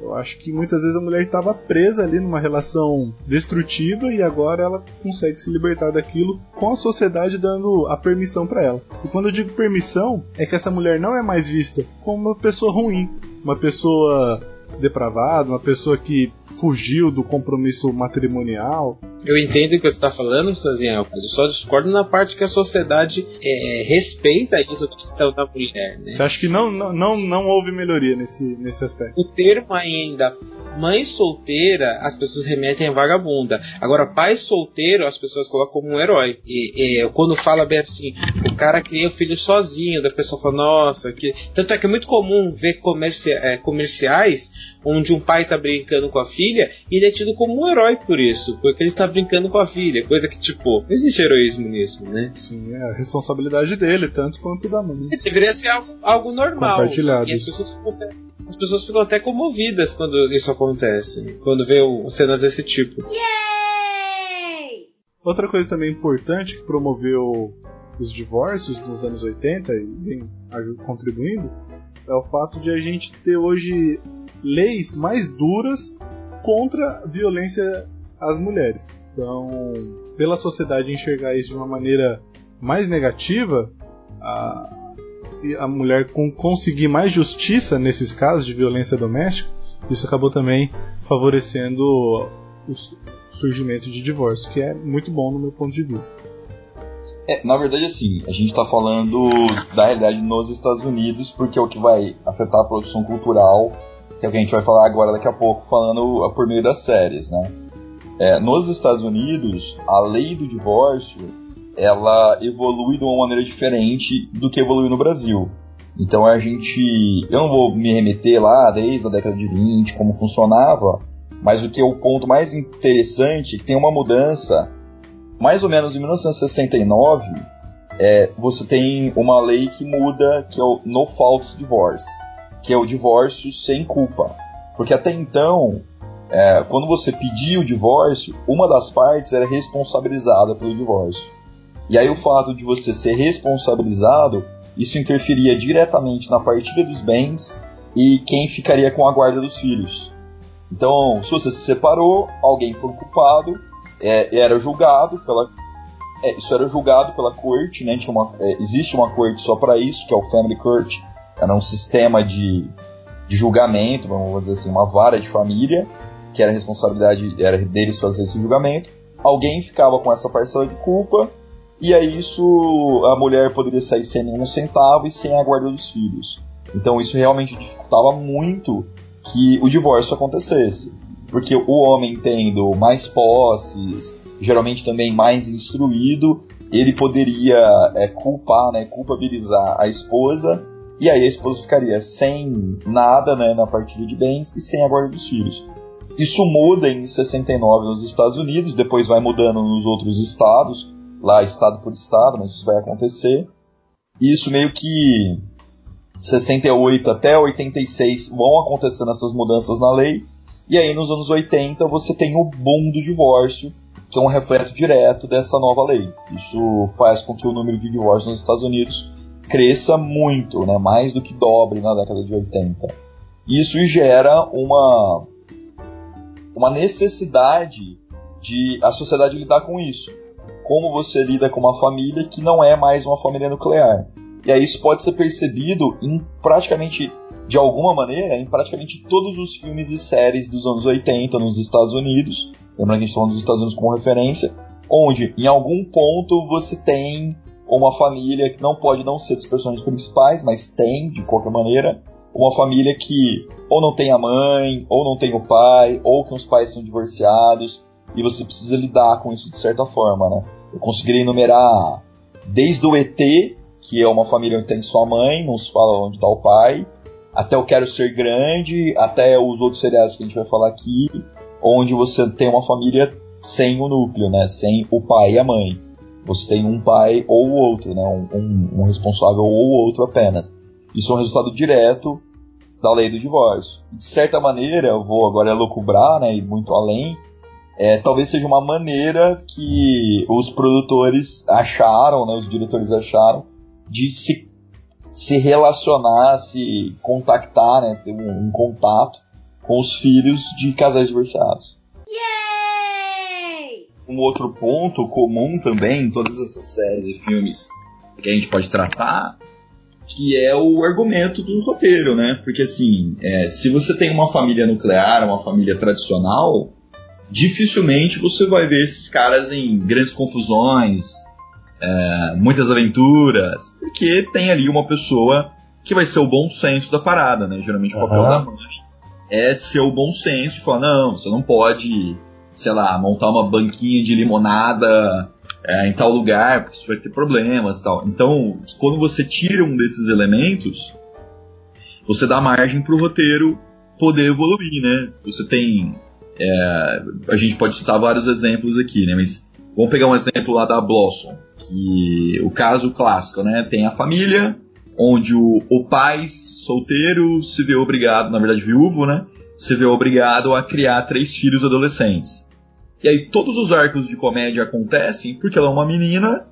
eu acho que muitas vezes a mulher estava presa ali numa relação destrutiva e agora ela consegue se libertar daquilo com a sociedade dando a permissão para ela. E quando eu digo permissão, é que essa mulher não é mais vista como uma pessoa ruim, uma pessoa depravada, uma pessoa que fugiu do compromisso matrimonial. Eu entendo o que você está falando, Saziel, mas eu só discordo na parte que a sociedade é, respeita isso questão da mulher. Né? Você acha que não, não, não, não houve melhoria nesse, nesse aspecto? O termo ainda mãe solteira, as pessoas remetem a vagabunda. Agora, pai solteiro, as pessoas colocam como um herói. E, e quando fala bem assim, o cara cria o filho sozinho, da pessoa fala, nossa, que. Tanto é que é muito comum ver comerci... é, comerciais onde um pai está brincando com a filha e ele é tido como um herói por isso, porque ele está brincando com a filha, coisa que, tipo, não existe heroísmo nisso, né? Sim, é a responsabilidade dele, tanto quanto da mãe. É, deveria ser algo, algo normal. Compartilhado. E as pessoas ficam as pessoas ficam até comovidas quando isso acontece, quando vê cenas desse tipo. Yay! Outra coisa também importante que promoveu os divórcios nos anos 80 e vem contribuindo é o fato de a gente ter hoje leis mais duras contra a violência às mulheres. Então, pela sociedade enxergar isso de uma maneira mais negativa, a, a mulher conseguir mais justiça nesses casos de violência doméstica, isso acabou também favorecendo o surgimento de divórcio, que é muito bom no meu ponto de vista. É, na verdade, assim, a gente está falando da realidade nos Estados Unidos, porque é o que vai afetar a produção cultural, que é o que a gente vai falar agora daqui a pouco, falando por meio das séries, né? É, nos Estados Unidos, a lei do divórcio ela evolui de uma maneira diferente do que evoluiu no Brasil. Então a gente. Eu não vou me remeter lá desde a década de 20, como funcionava, mas o que é o ponto mais interessante é que tem uma mudança. Mais ou menos em 1969, é, você tem uma lei que muda, que é o No Fault Divorce, que é o divórcio sem culpa. Porque até então, é, quando você pedia o divórcio, uma das partes era responsabilizada pelo divórcio. E aí o fato de você ser responsabilizado, isso interferia diretamente na partilha dos bens e quem ficaria com a guarda dos filhos. Então, se você se separou, alguém foi culpado, é, era julgado pela é, isso era julgado pela corte, né? Uma, é, existe uma corte só para isso, que é o Family Court. Era um sistema de, de julgamento, vamos dizer assim, uma vara de família, que era responsabilidade era deles fazer esse julgamento. Alguém ficava com essa parcela de culpa e aí isso a mulher poderia sair sem nenhum centavo e sem a guarda dos filhos. Então isso realmente dificultava muito que o divórcio acontecesse. Porque o homem tendo mais posses, geralmente também mais instruído, ele poderia é, culpar, né, culpabilizar a esposa, e aí a esposa ficaria sem nada né, na partilha de bens e sem a guarda dos filhos. Isso muda em 69 nos Estados Unidos, depois vai mudando nos outros estados, lá estado por estado, mas isso vai acontecer. Isso meio que 68 até 86 vão acontecendo essas mudanças na lei. E aí nos anos 80 você tem o boom do divórcio, que é um reflexo direto dessa nova lei. Isso faz com que o número de divórcios nos Estados Unidos cresça muito, né, mais do que dobre na década de 80. Isso gera uma, uma necessidade de a sociedade lidar com isso. Como você lida com uma família que não é mais uma família nuclear. E aí isso pode ser percebido em praticamente, de alguma maneira, em praticamente todos os filmes e séries dos anos 80 nos Estados Unidos. Lembrando que a gente está falando dos Estados Unidos como referência. Onde, em algum ponto, você tem uma família que não pode não ser dos personagens principais, mas tem, de qualquer maneira, uma família que ou não tem a mãe, ou não tem o pai, ou que os pais são divorciados, e você precisa lidar com isso de certa forma, né? Eu conseguiria enumerar desde o ET, que é uma família onde tem sua mãe, não se fala onde está o pai, até o Quero Ser Grande, até os outros seriados que a gente vai falar aqui, onde você tem uma família sem o núcleo, né? Sem o pai e a mãe. Você tem um pai ou o outro, né? Um, um, um responsável ou o outro apenas. Isso é um resultado direto da lei do divórcio. De certa maneira, eu vou agora lucubrar, né, e muito além, é, talvez seja uma maneira que os produtores acharam, né, os diretores acharam, de se, se relacionar, se contactar, né, ter um, um contato com os filhos de casais divorciados. Yay! Um outro ponto comum também em todas essas séries e filmes que a gente pode tratar que é o argumento do roteiro, né? Porque assim, é, se você tem uma família nuclear, uma família tradicional, dificilmente você vai ver esses caras em grandes confusões, é, muitas aventuras, porque tem ali uma pessoa que vai ser o bom senso da parada, né? Geralmente o papel Uhum. da mãe é ser o bom senso e falar, não, você não pode, sei lá, montar uma banquinha de limonada é, em tal lugar, porque isso vai ter problemas tal. Então, quando você tira um desses elementos, você dá margem para o roteiro poder evoluir, né? Você tem. é, a gente pode citar vários exemplos aqui, né? Mas vamos pegar um exemplo lá da Blossom, que o caso clássico, né? Tem a família, onde o, o pai solteiro se vê obrigado, na verdade viúvo, né? Se vê obrigado a criar três filhos adolescentes. E aí todos os arcos de comédia acontecem porque ela é uma menina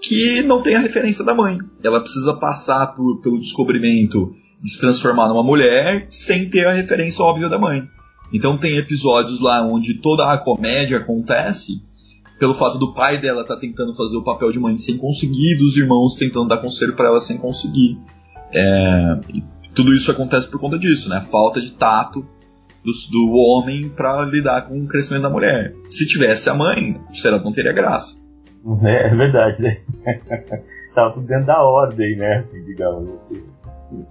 que não tem a referência da mãe. Ela precisa passar por- pelo descobrimento de se transformar numa mulher sem ter a referência óbvia da mãe. Então tem episódios lá onde toda a comédia acontece pelo fato do pai dela estar tentando fazer o papel de mãe sem conseguir, dos irmãos tentando dar conselho para ela sem conseguir. É, tudo isso acontece por conta disso, né? Falta de tato do, do homem para lidar com o crescimento da mulher. Se tivesse a mãe, o seriado não teria graça. É, é verdade, né? (laughs) Tava tudo dentro da ordem, né? Assim, digamos.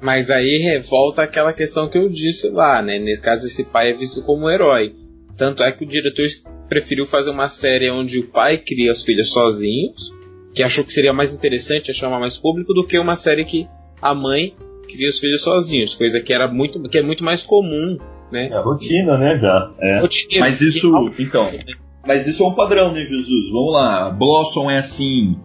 Mas aí volta aquela questão que eu disse lá, né? Nesse caso, esse pai é visto como um herói. Tanto é que o diretor preferiu fazer uma série onde o pai cria os filhos sozinhos, que achou que seria mais interessante, chamar mais público, do que uma série que a mãe cria os filhos sozinhos, coisa que era muito, que é muito mais comum, né? É a rotina, né, já. É. Rotineiro. Mas isso, então, mas isso é um padrão, né, Jesus? Vamos lá, Blossom é assim,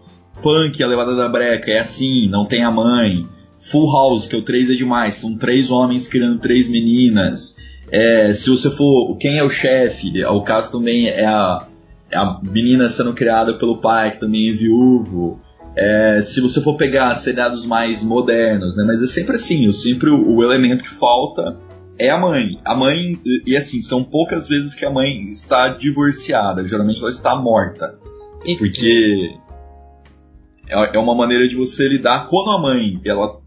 Punk, a levada da breca, é assim, não tem a mãe. Full House, que é o 3 é demais, são três homens criando três meninas. É, se você for, quem é o chefe? O caso também é a, é a menina sendo criada pelo pai, que também é viúvo. É, se você for pegar seriados mais modernos, né? Mas é sempre assim, sempre o, o elemento que falta é a mãe. A mãe, e- assim, são poucas vezes que a mãe está divorciada, geralmente ela está morta. Porque é é uma maneira de você lidar quando a mãe ela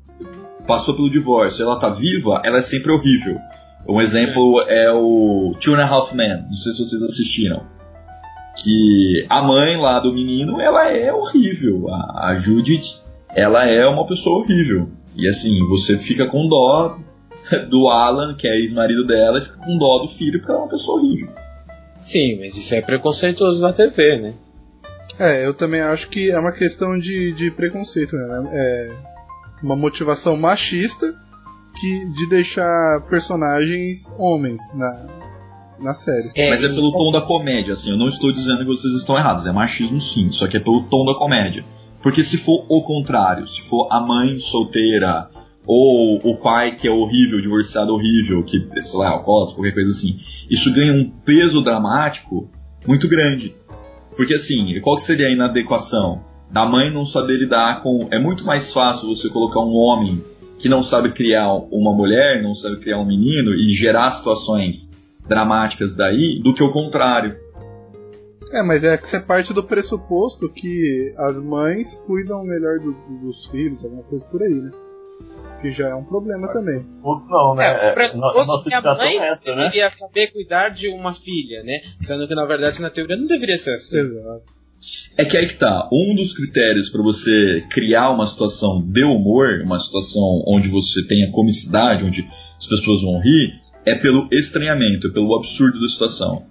passou pelo divórcio, ela tá viva, ela é sempre horrível. Um exemplo é o Two and a Half Men, não sei se vocês assistiram. Que a mãe lá do menino, ela é horrível. A, a Judith, ela é uma pessoa horrível. E assim, você fica com dó (laughs) do Alan, que é ex-marido dela, e fica com dó do filho porque ela é uma pessoa horrível. Sim, mas isso é preconceituoso na TV, né? É, eu também acho que é uma questão de, de preconceito, né? É uma motivação machista que, de deixar personagens homens na, na série. Mas é pelo tom da comédia, assim. Eu não estou dizendo que vocês estão errados. É machismo sim, só que é pelo tom da comédia. Porque se for o contrário, se for a mãe solteira ou o pai que é horrível, divorciado horrível, que, sei lá, é alcoólatra, qualquer coisa assim, isso ganha um peso dramático muito grande. Porque assim, qual que seria a inadequação? Da mãe não saber lidar com. É muito mais fácil você colocar um homem que não sabe criar uma mulher, não sabe criar um menino e gerar situações dramáticas daí do que o contrário. É, mas é que você parte do pressuposto que as mães cuidam melhor do, dos filhos, alguma coisa por aí, né? Que já é um problema também. Pressuposto não, né? É, É, pressuposto nossa que a mãe é essa, né? deveria saber cuidar de uma filha, né? Sendo que na verdade na teoria não deveria ser assim. Exato. É que aí que tá. Um dos critérios para você criar uma situação de humor, uma situação onde você tenha comicidade, onde as pessoas vão rir, é pelo estranhamento, é pelo absurdo da situação.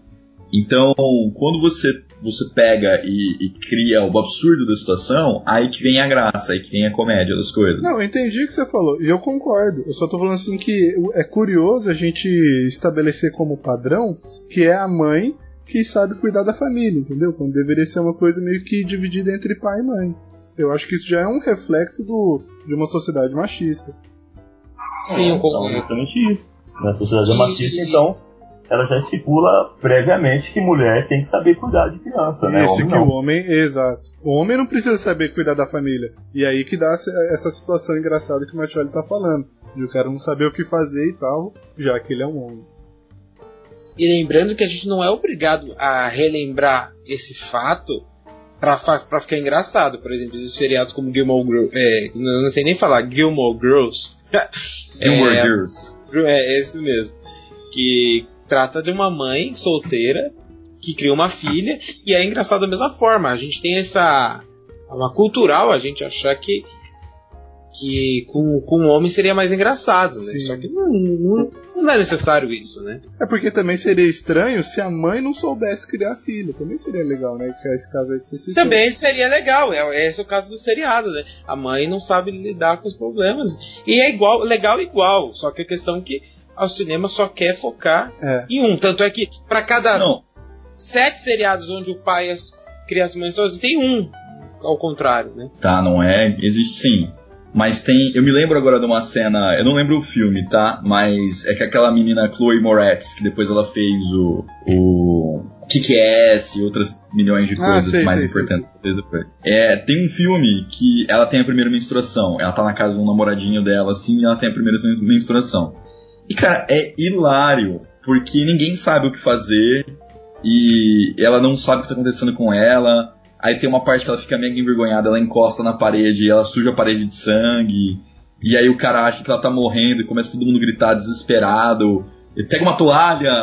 Então, quando você, você pega e, e cria o absurdo da situação, aí que vem a graça, aí que vem a comédia das coisas. Não, eu entendi o que você falou, e eu concordo. Eu só tô falando assim que é curioso a gente estabelecer como padrão que é a mãe que sabe cuidar da família, entendeu? Quando deveria ser uma coisa meio que dividida entre pai e mãe. Eu acho que isso já é um reflexo do, de uma sociedade machista. Sim, eu É concordo. exatamente isso. Na sociedade machista, então, ela já estipula previamente que mulher tem que saber cuidar de criança, né? Isso Homem que não. o homem, exato. O homem não precisa saber cuidar da família. E aí que dá essa- situação engraçada que o Matioli tá falando. De o cara não saber o que fazer e tal, já que ele é um homem. E lembrando que a gente não é obrigado a relembrar esse fato pra, pra ficar engraçado. Por exemplo, existem seriados como Gilmore Girls. É, não sei nem falar, Gilmore Girls. (laughs) Gilmore é, Girls. É, esse mesmo. Que trata de uma mãe solteira que cria uma filha e é engraçado da mesma forma. A gente tem essa. Uma cultural a gente achar que. Que com, com um homem seria mais engraçado, né? Sim. Só que não, não, não é necessário isso, né? É porque também seria estranho se a mãe não soubesse criar filho. Também seria legal, né? Que é esse caso aí que você citou. Também seria legal, é, esse é o caso do seriado, né? A mãe não sabe lidar com os problemas. E é igual, legal igual, só que a questão é que o cinema só quer focar É. em um. Tanto é que para cada Não, sete seriados onde o pai as- cria as mães sozinhas, tem um ao contrário, né? Tá, não é? Existe sim. Mas tem. Eu me lembro agora de uma cena. Eu não lembro o filme, tá? Mas é que aquela menina Chloe Moretz, que depois ela fez o. o Kick-Ass e outras milhões de Ah, coisas sei, mais sei, importantes fez depois. É, tem um filme que ela tem a primeira menstruação. Ela tá na casa de um namoradinho dela, assim, e ela tem a primeira menstruação. E, cara, é hilário, porque ninguém sabe o que fazer, e ela não sabe o que tá acontecendo com ela. Aí tem uma parte que ela fica mega envergonhada, ela encosta na parede, ela suja a parede de sangue. E aí o cara acha que ela tá morrendo e começa todo mundo a gritar desesperado. Pega uma toalha,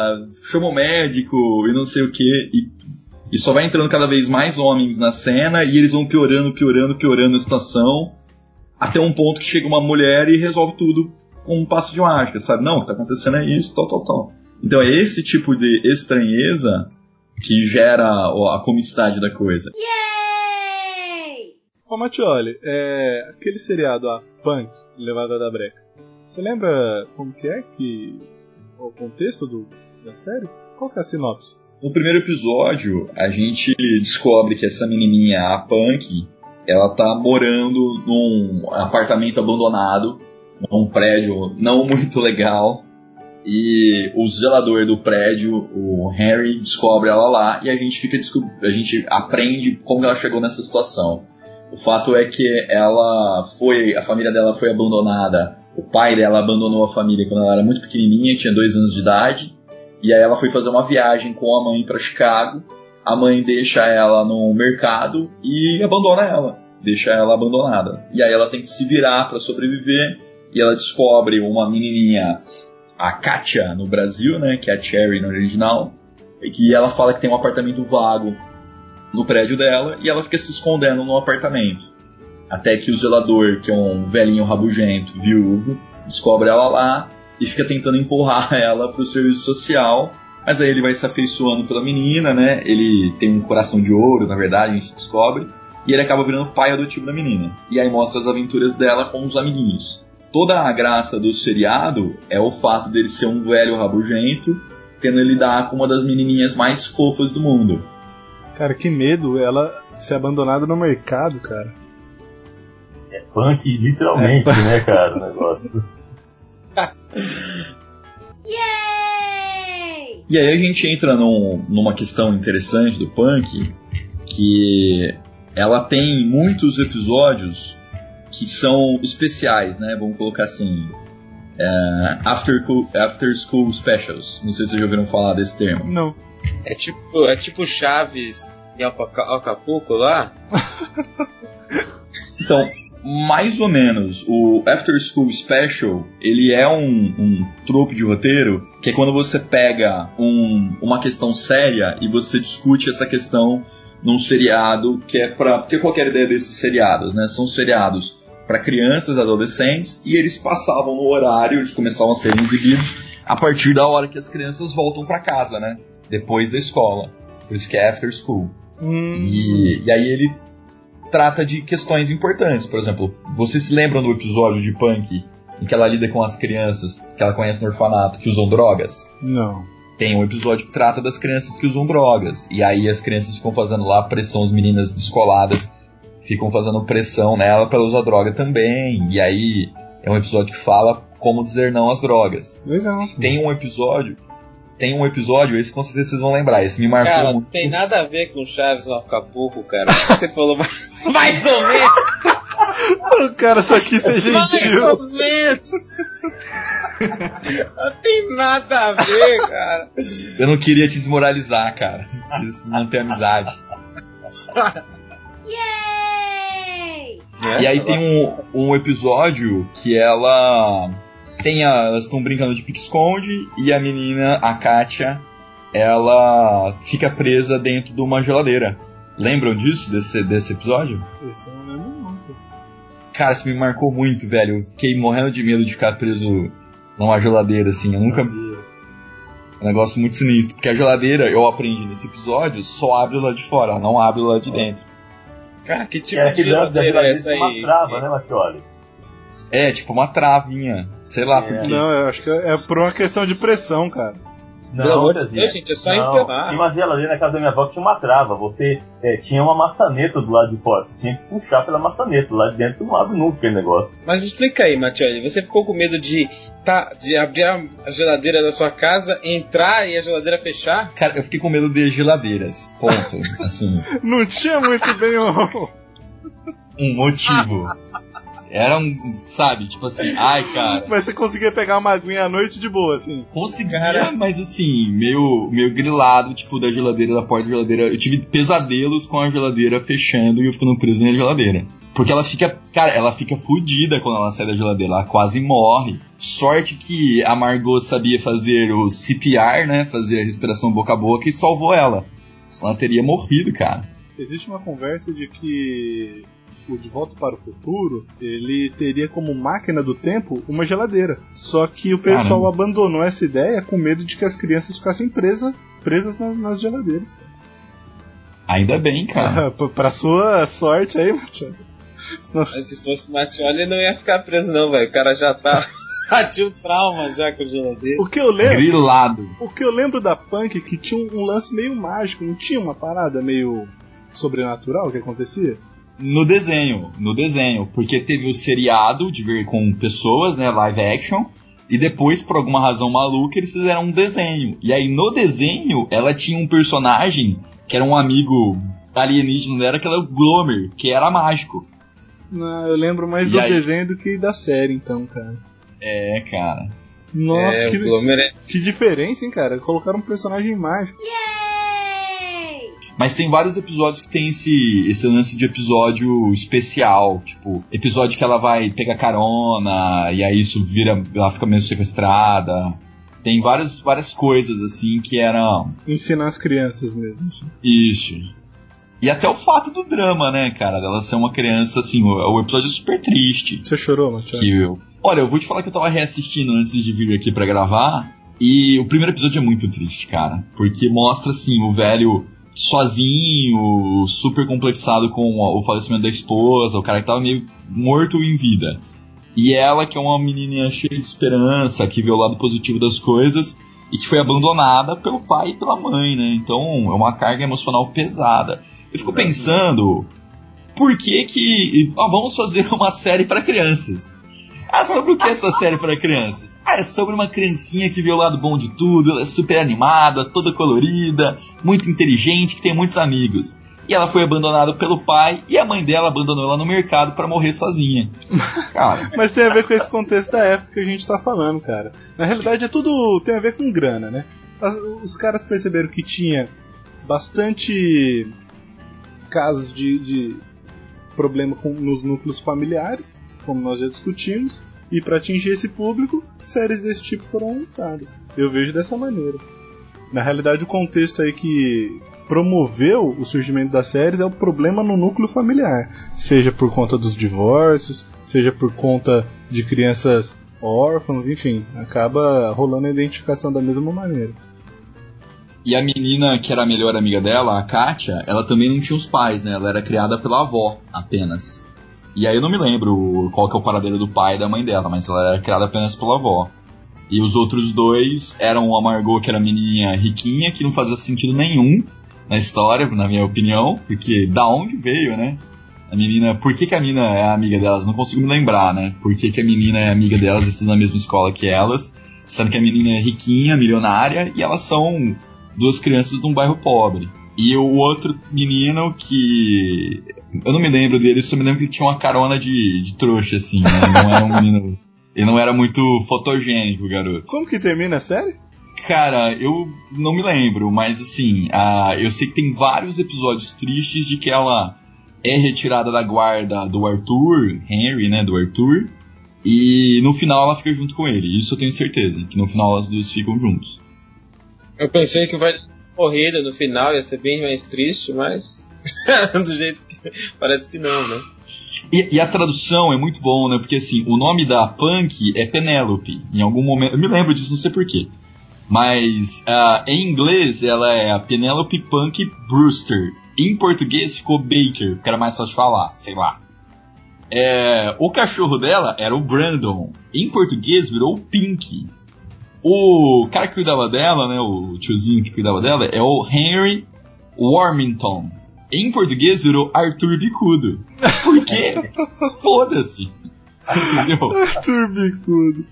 chama o médico e não sei o que. E só vai entrando cada vez mais homens na cena e eles vão piorando, piorando, piorando a situação. Até um ponto que chega uma mulher e resolve tudo com um passo de mágica, sabe? Não, o que tá acontecendo é isso, tal, tal, tal. Então é esse tipo de estranheza que gera ó, a comicidade da coisa. Ô Matioli, é, aquele seriado, a Punk, Levada da Breca. Você lembra como que é que o contexto do, da série? Qual que é a sinopse? No primeiro episódio, a gente descobre que essa menininha, a Punk, ela tá morando num apartamento abandonado, num prédio não muito legal. E o zelador do prédio, o Harry, descobre ela lá e a gente fica a gente aprende como ela chegou nessa situação. O fato é que ela foi, a família dela foi abandonada. O pai dela abandonou a família quando ela era muito pequenininha, tinha dois anos de idade. E aí ela foi fazer uma viagem com a mãe para Chicago. A mãe deixa ela no mercado e abandona ela, deixa ela abandonada. E aí ela tem que se virar para sobreviver. E ela descobre uma menininha, a Katia no Brasil, né, que é a Cherry no original, e que ela fala que tem um apartamento vago no prédio dela e ela fica se escondendo no apartamento. Até que o zelador, que é um velhinho rabugento, viúvo, descobre ela lá e fica tentando empurrar (laughs) ela pro serviço social. Mas aí ele vai se afeiçoando pela menina, né? Ele tem um coração de ouro, na verdade, a gente descobre. E ele acaba virando pai adotivo da menina. E aí mostra as aventuras dela com os amiguinhos. Toda a graça do seriado é o fato dele ser um velho rabugento, tendo que lidar com uma das menininhas mais fofas do mundo. Cara, que medo ela ser abandonada no mercado, cara. É punk, literalmente, né, cara, o negócio. (laughs) E aí a gente entra num- numa questão interessante do punk, que ela tem muitos episódios que são especiais, né? Vamos colocar assim. é, after, after School Specials. Não sei se vocês já ouviram falar desse termo. Não. É tipo, é tipo Chaves em Acapulco lá? (laughs) então, mais ou menos. O After School Special, ele é um, um trope de roteiro que é quando você pega um, uma questão séria e você discute essa questão num seriado que é para porque qualquer ideia desses seriados, né? São seriados para crianças, adolescentes e eles passavam no horário, eles começavam a ser exibidos a partir da hora que as crianças voltam para casa, né? Depois da escola. Por isso que é After School. Hum. E, e aí ele trata de questões importantes. Por exemplo, vocês se lembram do episódio de Punk em que ela lida com as crianças que ela conhece no orfanato que usam drogas? Não. Tem um episódio que trata das crianças que usam drogas. E aí as crianças ficam fazendo lá pressão, as meninas descoladas ficam fazendo pressão nela para usar droga também. E aí é um episódio que fala como dizer não às drogas. Legal. Tem um episódio tem um episódio, esse com certeza vocês vão lembrar, esse me marcou cara, muito. tem nada a ver com Chaves no Acapulco, cara. Você falou mais, (laughs) mais ou menos. O cara só quis ser gentil. Mais ou menos. Não tem nada a ver, cara. Eu não queria te desmoralizar, cara. Isso não tem amizade. (laughs) Yay! E aí tem um, um episódio que ela tem a, elas estão brincando de pique-esconde e a menina, a Katia, ela fica presa dentro de uma geladeira. Lembram disso, desse, desse episódio? Isso eu não lembro não. Cara, isso me marcou muito, velho. Eu fiquei morrendo de medo de ficar preso numa geladeira, assim. Eu nunca. É um negócio muito sinistro. Porque a geladeira, eu aprendi nesse episódio, só abre lá de fora, não abre lá de dentro. Cara, que tipo É de geladeira é essa tem uma aí? trava, né, Matioli? É, tipo uma travinha. Sei lá É. por quê. Não, eu acho que é por uma questão de pressão, cara. Pelo amor de. Deus, gente, é só Não, empurrar. Tinha uma geladeira na casa da minha avó que tinha uma trava. Você é, tinha uma maçaneta do lado de fora. Você tinha que puxar pela maçaneta. Lá de dentro você não abre nunca aquele negócio. Mas explica aí, Matioli, você ficou com medo de, tá, de abrir a- a geladeira da sua casa, entrar e a geladeira fechar? Cara, eu fiquei com medo de geladeiras. Ponto. (laughs) assim, Não tinha muito bem o. um motivo. (laughs) Era um, sabe, tipo assim, ai, cara. Mas você conseguia pegar uma aguinha à noite de boa, assim. Conseguia, Cara. mas assim, meio, meio grilado, tipo, da geladeira, da porta da geladeira. Eu tive pesadelos com a geladeira fechando e eu ficando preso na geladeira. Porque ela fica, cara, ela fica fodida quando ela sai da geladeira, ela quase morre. Sorte que a Margot sabia fazer o CPR, né, fazer a respiração boca a boca e salvou ela. Senão ela teria morrido, cara. Existe uma conversa de que o De Volta para o Futuro ele teria como máquina do tempo uma geladeira. Só que o pessoal Caramba. abandonou essa ideia com medo de que as crianças ficassem presas, presas na- nas geladeiras. Ainda bem, cara. (laughs) Pra- sua sorte aí, Matheus. Senão- Mas se fosse Matioli, não ia ficar preso não, velho. O cara já tá... (laughs) já tinha um trauma já com a geladeira. O que eu lembro, Grilado. o que eu lembro da Punk é que tinha um, um lance meio mágico, não tinha uma parada meio sobrenatural que acontecia? No desenho, no desenho, porque teve o seriado de ver com pessoas, né, live action, e depois, por alguma razão maluca, eles fizeram um desenho. E aí no desenho, ela tinha um personagem que era um amigo alienígena dela, que era o Glomer, que era mágico. Não, eu lembro mais E do aí? desenho do que da série, então, cara. É, cara. Nossa, é, que, o Glomer é... que diferença, hein, cara? Colocaram um personagem mágico. Yay! Mas tem vários episódios que tem esse, esse lance de episódio especial, tipo, episódio que ela vai pegar carona, e aí isso vira, ela fica meio sequestrada. Tem várias, várias coisas, assim, que eram Ensinar as crianças mesmo. assim. isso. E até o fato do drama, né, cara, dela ser uma criança, assim, o, o episódio é super triste. Você chorou, Matheus? Eu... Olha, eu vou te falar que eu tava reassistindo antes de vir aqui pra gravar, e o primeiro episódio é muito triste, cara, porque mostra, assim, o velho sozinho, super complexado com o falecimento da esposa, o cara que tava meio morto em vida. E ela, que é uma menininha cheia de esperança, que vê o lado positivo das coisas, e que foi abandonada pelo pai e pela mãe, né? Então é uma carga emocional pesada. Eu fico pensando, por que que. Ah, vamos fazer uma série para crianças. Ah, sobre o que é essa série para crianças? Ah, é sobre uma criancinha que vê o lado bom de tudo, ela é super animada, toda colorida, muito inteligente, que tem muitos amigos. E ela foi abandonada pelo pai e a mãe dela abandonou ela no mercado para morrer sozinha. (laughs) Cara, Mas tem a ver com esse contexto da época que a gente tá falando, cara. Na realidade é tudo tem a ver com grana, né? os caras perceberam que tinha bastante casos de, de problema com, nos núcleos familiares, como nós já discutimos, e para atingir esse público, séries desse tipo foram lançadas. Eu vejo dessa maneira. Na realidade, o contexto aí que promoveu o surgimento das séries é o problema no núcleo familiar, seja por conta dos divórcios, seja por conta de crianças órfãs, enfim, acaba rolando a identificação da mesma maneira. E a menina que era a melhor amiga dela, a Katia, ela também não tinha os pais, né? Ela era criada pela avó apenas. E aí eu não me lembro qual que é o paradeiro do pai e da mãe dela, mas ela era criada apenas pela avó. E os outros dois eram a Margot, que era a menininha riquinha, que não fazia sentido nenhum na história, na minha opinião, porque da onde veio, né? A menina, por que, que a menina é amiga delas? Não consigo me lembrar, né? Por que, que a menina é amiga delas e estuda na mesma escola que elas, sendo que a menina é riquinha, milionária, e elas são duas crianças de um bairro pobre. E o outro menino que. Eu não me lembro dele, só me lembro que ele tinha uma carona de, de trouxa, assim, né? Não era um menino. (laughs) Ele não era muito fotogênico, o garoto. Como que termina a série? Cara, eu não me lembro, mas assim, eu sei que tem vários episódios tristes de que ela é retirada da guarda do Arthur, Henry, né, do Arthur, e no final ela fica junto com ele. Isso eu tenho certeza, que no final as duas ficam juntos. Eu pensei que vai corrida no final ia ser bem mais triste, mas (laughs) do jeito que parece que não, né? E, e a tradução é muito bom, né? Porque assim, o nome da Punk é Penelope. Em algum momento, eu me lembro disso, não sei porquê. Mas ah, em inglês ela é a Penelope Punk Brewster. Em português ficou Baker, porque era mais fácil falar, sei lá. É, o cachorro dela era o Brandon. Em português virou o Pink. O cara que cuidava dela, né, o tiozinho que cuidava dela, é o Henry Warmington. Em português virou Arthur Bicudo. Por quê? (laughs) Foda-se. Entendeu? Arthur Bicudo.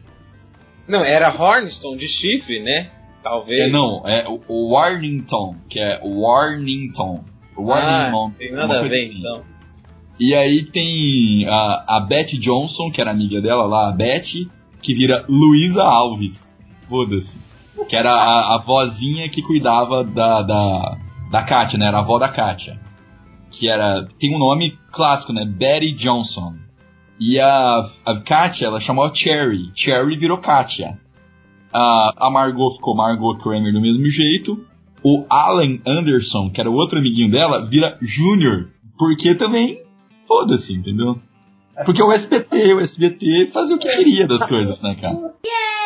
Não, era Hornston de chifre, né? Talvez. É, não, é o- Warnington, que é Warnington. Warnington. Ah, tem nada a ver assim. então. E aí tem a, a Beth Johnson, que era amiga dela lá, a Beth, que vira Luísa Alves. Foda-se. Que era a, a vozinha que cuidava da, da, da Katia, né? Era a avó da Katia. Que era. Tem um nome clássico, né? Betty Johnson. E a, a Katia, ela chamava Cherry. Cherry virou Katia. A, a Margot ficou Margot Kramer do mesmo jeito. O Alan Anderson, que era o outro amiguinho dela, vira Junior. Porque também Foda-se, entendeu? Porque o SBT, o SBT fazia o que queria das coisas, né, cara? Yay!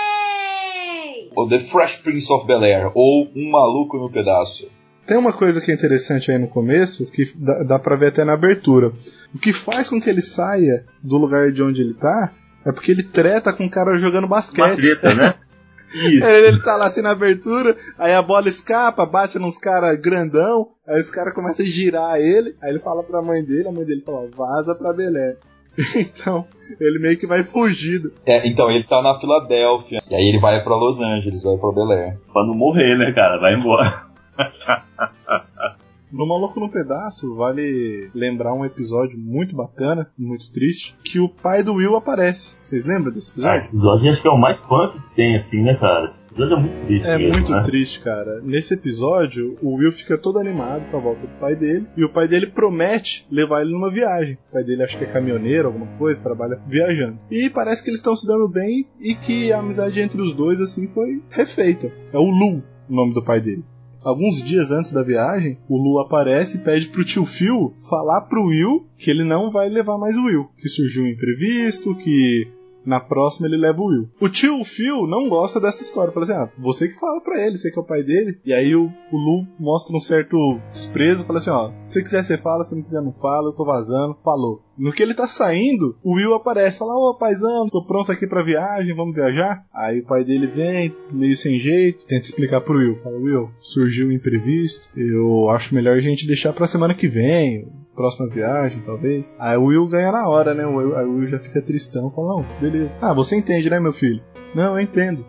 O The Fresh Prince of Bel-Air, ou Um Maluco no Pedaço. Tem uma coisa que é interessante aí no começo, que dá, dá pra ver até na abertura. O que faz com que ele saia do lugar de onde ele tá é porque ele treta com o cara jogando Uma basquete. treta, né? (laughs) Isso. Aí ele tá lá assim na abertura, aí a bola escapa, bate nos caras grandão, aí os caras começam a girar ele, aí ele fala pra mãe dele, a mãe dele fala, vaza pra Belé. (laughs) Então, ele meio que vai fugido. É, então, ele tá na Filadélfia. E aí ele vai pra Los Angeles, vai pra Bel-Air. Pra não morrer, né, cara? Vai embora. (laughs) No Maluco no Pedaço, vale lembrar um episódio muito bacana, muito triste, que o pai do Will aparece. Vocês lembram desse Ah, episódio? esse episódio acho que é o mais punk que tem, assim, né, cara? Esse episódio é muito triste É mesmo, muito né? triste, cara. Nesse episódio, o Will fica todo animado com a volta do pai dele. E o pai dele promete levar ele numa viagem. O pai dele acho que é caminhoneiro, alguma coisa, trabalha viajando. E parece que eles estão se dando bem e que a amizade entre os dois, assim, foi refeita. É o Lu, o nome do pai dele. Alguns dias antes da viagem, o Lu aparece e pede pro tio Phil falar pro Will que ele não vai levar mais o Will. Que surgiu um imprevisto, que na próxima ele leva o Will. O tio Phil não gosta dessa história. Fala assim: ah, você que fala pra ele, você que é o pai dele. E aí o, o Lu mostra um certo desprezo. Fala assim: ó, se você quiser você fala, se não quiser não fala, eu tô vazando. Falou. No que ele tá saindo, o Will aparece. Fala: ô paizão, tô pronto aqui pra viagem, vamos viajar? Aí o pai dele vem, meio sem jeito, tenta explicar pro Will. Fala: Will, surgiu um imprevisto. Eu acho melhor a gente deixar pra semana que vem próxima viagem, talvez. Aí o Will ganha na hora, né? O Will, aí o Will já fica tristão, fala, não, beleza. Ah, você entende, né, meu filho? Não, eu entendo.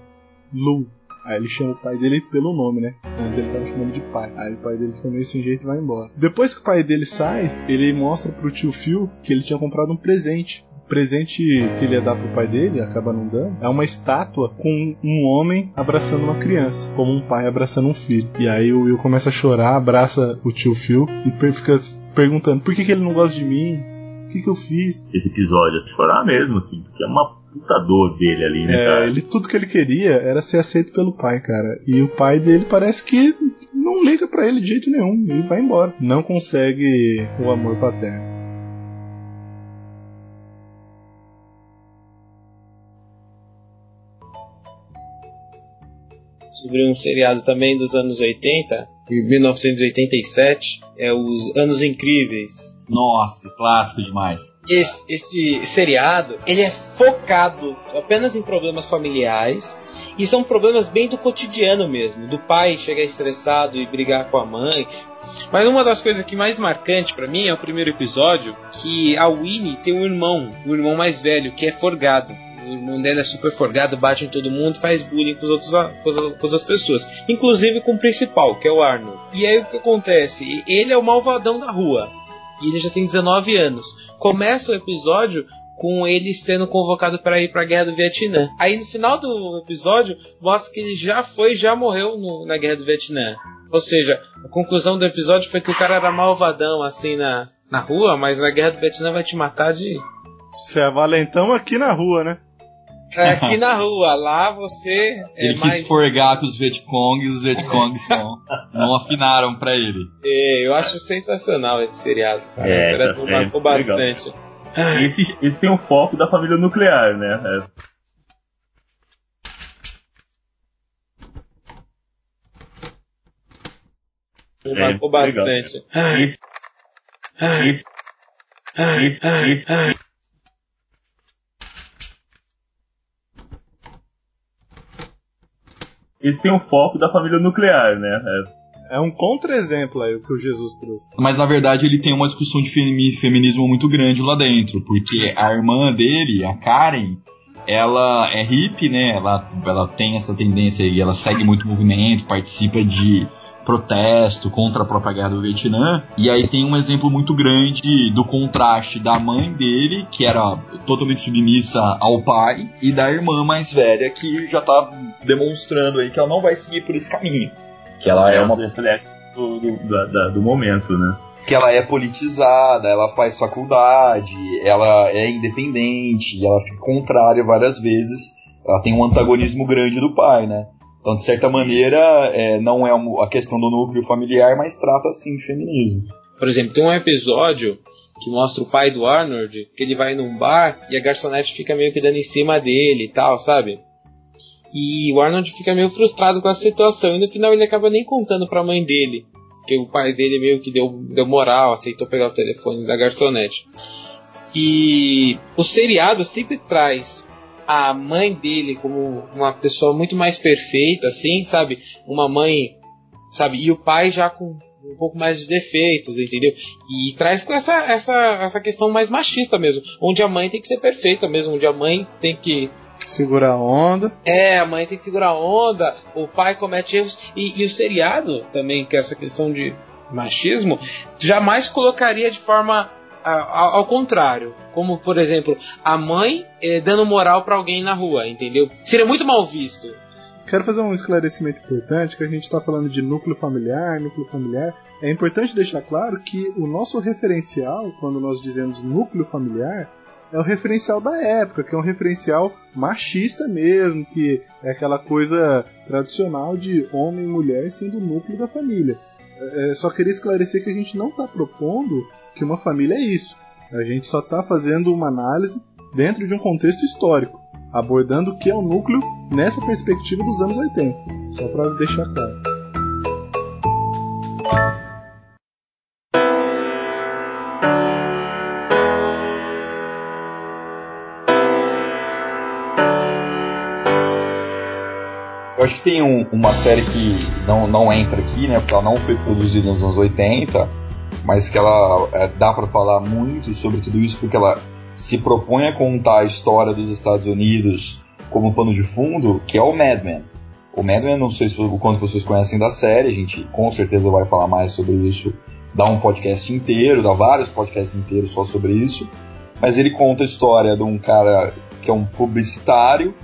Lu. Aí ele chama o pai dele pelo nome, né? Antes ele tava chamando de pai. Aí o pai dele fica meio sem jeito e vai embora. Depois que o pai dele sai, ele mostra pro tio Phil que ele tinha comprado um presente. Presente que ele ia dar pro pai dele, acaba não dando, é uma estátua com um homem abraçando uma criança, como um pai abraçando um filho. E aí o Will começa a chorar, abraça o tio Phil e fica perguntando por que, que ele não gosta de mim, o que, que eu fiz. Esse episódio é se chorar mesmo, assim, porque é uma puta dor dele ali, né, é, cara? Ele, tudo que ele queria era ser aceito pelo pai, cara. E o pai dele parece que não liga para ele de jeito nenhum e vai embora. Não consegue o amor paterno. Sobre um seriado também dos anos 80, em 1987, é os Anos Incríveis. Nossa, clássico demais. Esse, esse seriado, ele é focado apenas em problemas familiares e são problemas bem do cotidiano mesmo, do pai chegar estressado e brigar com a mãe. Mas uma das coisas que mais marcante para mim é o primeiro episódio, que a Winnie tem um irmão, um irmão mais velho, que é forgado o irmão é super forgado, bate em todo mundo, faz bullying com, os outros, com, as, outras pessoas. Inclusive com o principal, que é o Arnold. E aí o que acontece? Ele é o malvadão da rua. E ele já tem 19 anos. Começa o episódio com ele sendo convocado para ir para a guerra do Vietnã. Aí no final do episódio mostra que ele já foi, já morreu no, na guerra do Vietnã. Ou seja, a conclusão do episódio foi que o cara era malvadão assim na, na rua, mas na guerra do Vietnã vai te matar de. Você é valentão aqui na rua, né? Aqui na rua. Lá você é ele mais... quis forgar com os Vietcong e os Vietcong (laughs) não, não afinaram para ele. É, eu acho sensacional esse seriado, cara. É, esse seriado tá marcou bastante. Esse, esse tem o foco da família nuclear, né? É. Marcou bastante. Esse, esse, esse, esse, Esse tem o foco da família nuclear, né? É, é um contra-exemplo aí o que o Jesus trouxe. Mas na verdade ele tem uma discussão de feminismo muito grande lá dentro, porque a irmã dele, a Karen, ela é hippie, né? Ela, ela tem essa tendência e ela segue muito movimento, participa de protesto contra a própria guerra do Vietnã. E aí tem um exemplo muito grande do contraste da mãe dele, que era totalmente submissa ao pai, e da irmã mais velha, que já tá demonstrando aí que ela não vai seguir por esse caminho. Que ela é, é uma. Do, do, do, do momento, né? que ela é politizada, ela faz faculdade, ela é independente, ela fica contrária várias vezes. Ela tem um antagonismo grande do pai, né? Então, de certa maneira, é, não é a questão do núcleo familiar, mas trata sim de feminismo. Por exemplo, tem um episódio que mostra o pai do Arnold, que ele vai num bar e a garçonete fica meio que dando em cima dele e tal, sabe? E o Arnold fica meio frustrado com a situação e no final ele acaba nem contando pra mãe dele. Que o pai dele meio que deu, deu moral, aceitou pegar o telefone da garçonete. E o seriado sempre traz a mãe dele como uma pessoa muito mais perfeita, assim, sabe? Uma mãe, sabe? E o pai já com um pouco mais de defeitos, entendeu? E traz com essa, essa, essa questão mais machista mesmo, onde a mãe tem que ser perfeita mesmo, onde a mãe tem que segurar a onda. É, a mãe tem que segurar a onda, o pai comete erros. E, e o seriado também, que é essa questão de machismo, jamais colocaria de forma ao contrário, como por exemplo, a mãe eh, dando moral para alguém na rua, entendeu? Seria muito mal visto. Quero fazer um esclarecimento importante, que a gente está falando de núcleo familiar, núcleo familiar. É importante deixar claro que o nosso referencial, quando nós dizemos núcleo familiar, é o referencial da época, que é um referencial machista mesmo, que é aquela coisa tradicional de homem e mulher sendo o núcleo da família. É, só queria esclarecer que a gente não está propondo que uma família é isso. A gente só está fazendo uma análise dentro de um contexto histórico, abordando o que é o núcleo nessa perspectiva dos anos 80. Só para deixar claro. Eu acho que tem um, uma série que não, não entra aqui, né? Porque ela não foi produzida nos anos 80, mas que ela é, dá para falar muito sobre tudo isso porque ela se propõe a contar a história dos Estados Unidos como pano de fundo, que é o Mad Men. O Mad Men, não sei se, o quanto vocês conhecem da série, a gente com certeza vai falar mais sobre isso, dá um podcast inteiro, dá vários podcasts inteiros só sobre isso. mas ele conta a história de um cara que é um publicitário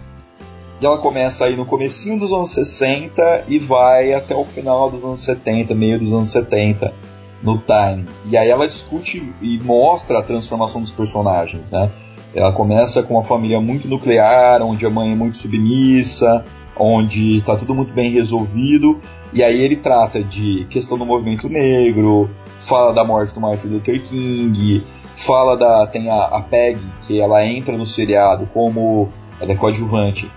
e ela começa aí no comecinho dos anos 60 e vai até o final dos anos 70, meio dos anos 70 no Time. E aí ela discute e mostra a transformação dos personagens, né? Ela começa com uma família muito nuclear, onde a mãe é muito submissa, onde está tudo muito bem resolvido, e aí ele trata de questão do movimento negro, fala da morte do Martin Luther King, fala da. tem a, a Peg, que ela entra no seriado como. ela é coadjuvante.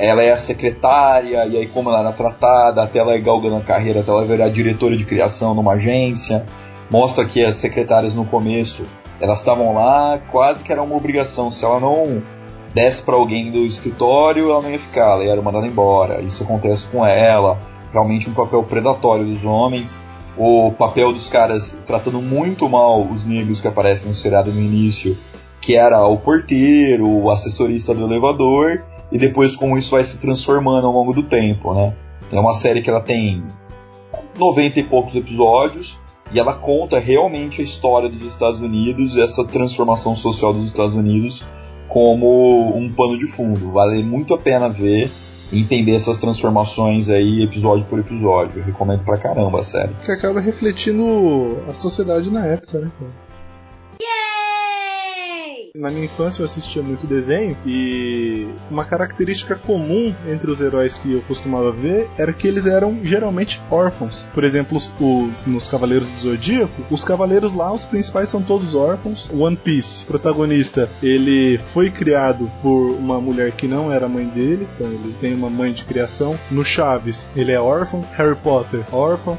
Ela é a secretária, e aí como ela era tratada, até ela ir galgando a carreira, até ela virar diretora de criação numa agência. Mostra que as secretárias no começo, elas estavam lá, quase que era uma obrigação. Se ela não desse para alguém do escritório, ela não ia ficar, ela era mandada embora. Isso acontece com ela. Realmente um papel predatório dos homens. O papel dos caras tratando muito mal os negros que aparecem no seriado no início, que era o porteiro, o assessorista do elevador, e depois como isso vai se transformando ao longo do tempo, né? É uma série que ela tem 90 e poucos episódios, e ela conta realmente a história dos Estados Unidos, essa transformação social dos Estados Unidos como um pano de fundo. Vale muito a pena ver entender essas transformações aí episódio por episódio. Eu recomendo pra caramba a série. Que acaba refletindo a sociedade na época, né? Na minha infância eu assistia muito desenho e uma característica comum entre os heróis que eu costumava ver era que eles eram geralmente órfãos. Por exemplo, o, nos Cavaleiros do Zodíaco, os cavaleiros lá, os principais são todos órfãos. One Piece, protagonista, ele foi criado por uma mulher que não era mãe dele, então ele tem uma mãe de criação. No Chaves, ele é órfão. Harry Potter, órfão.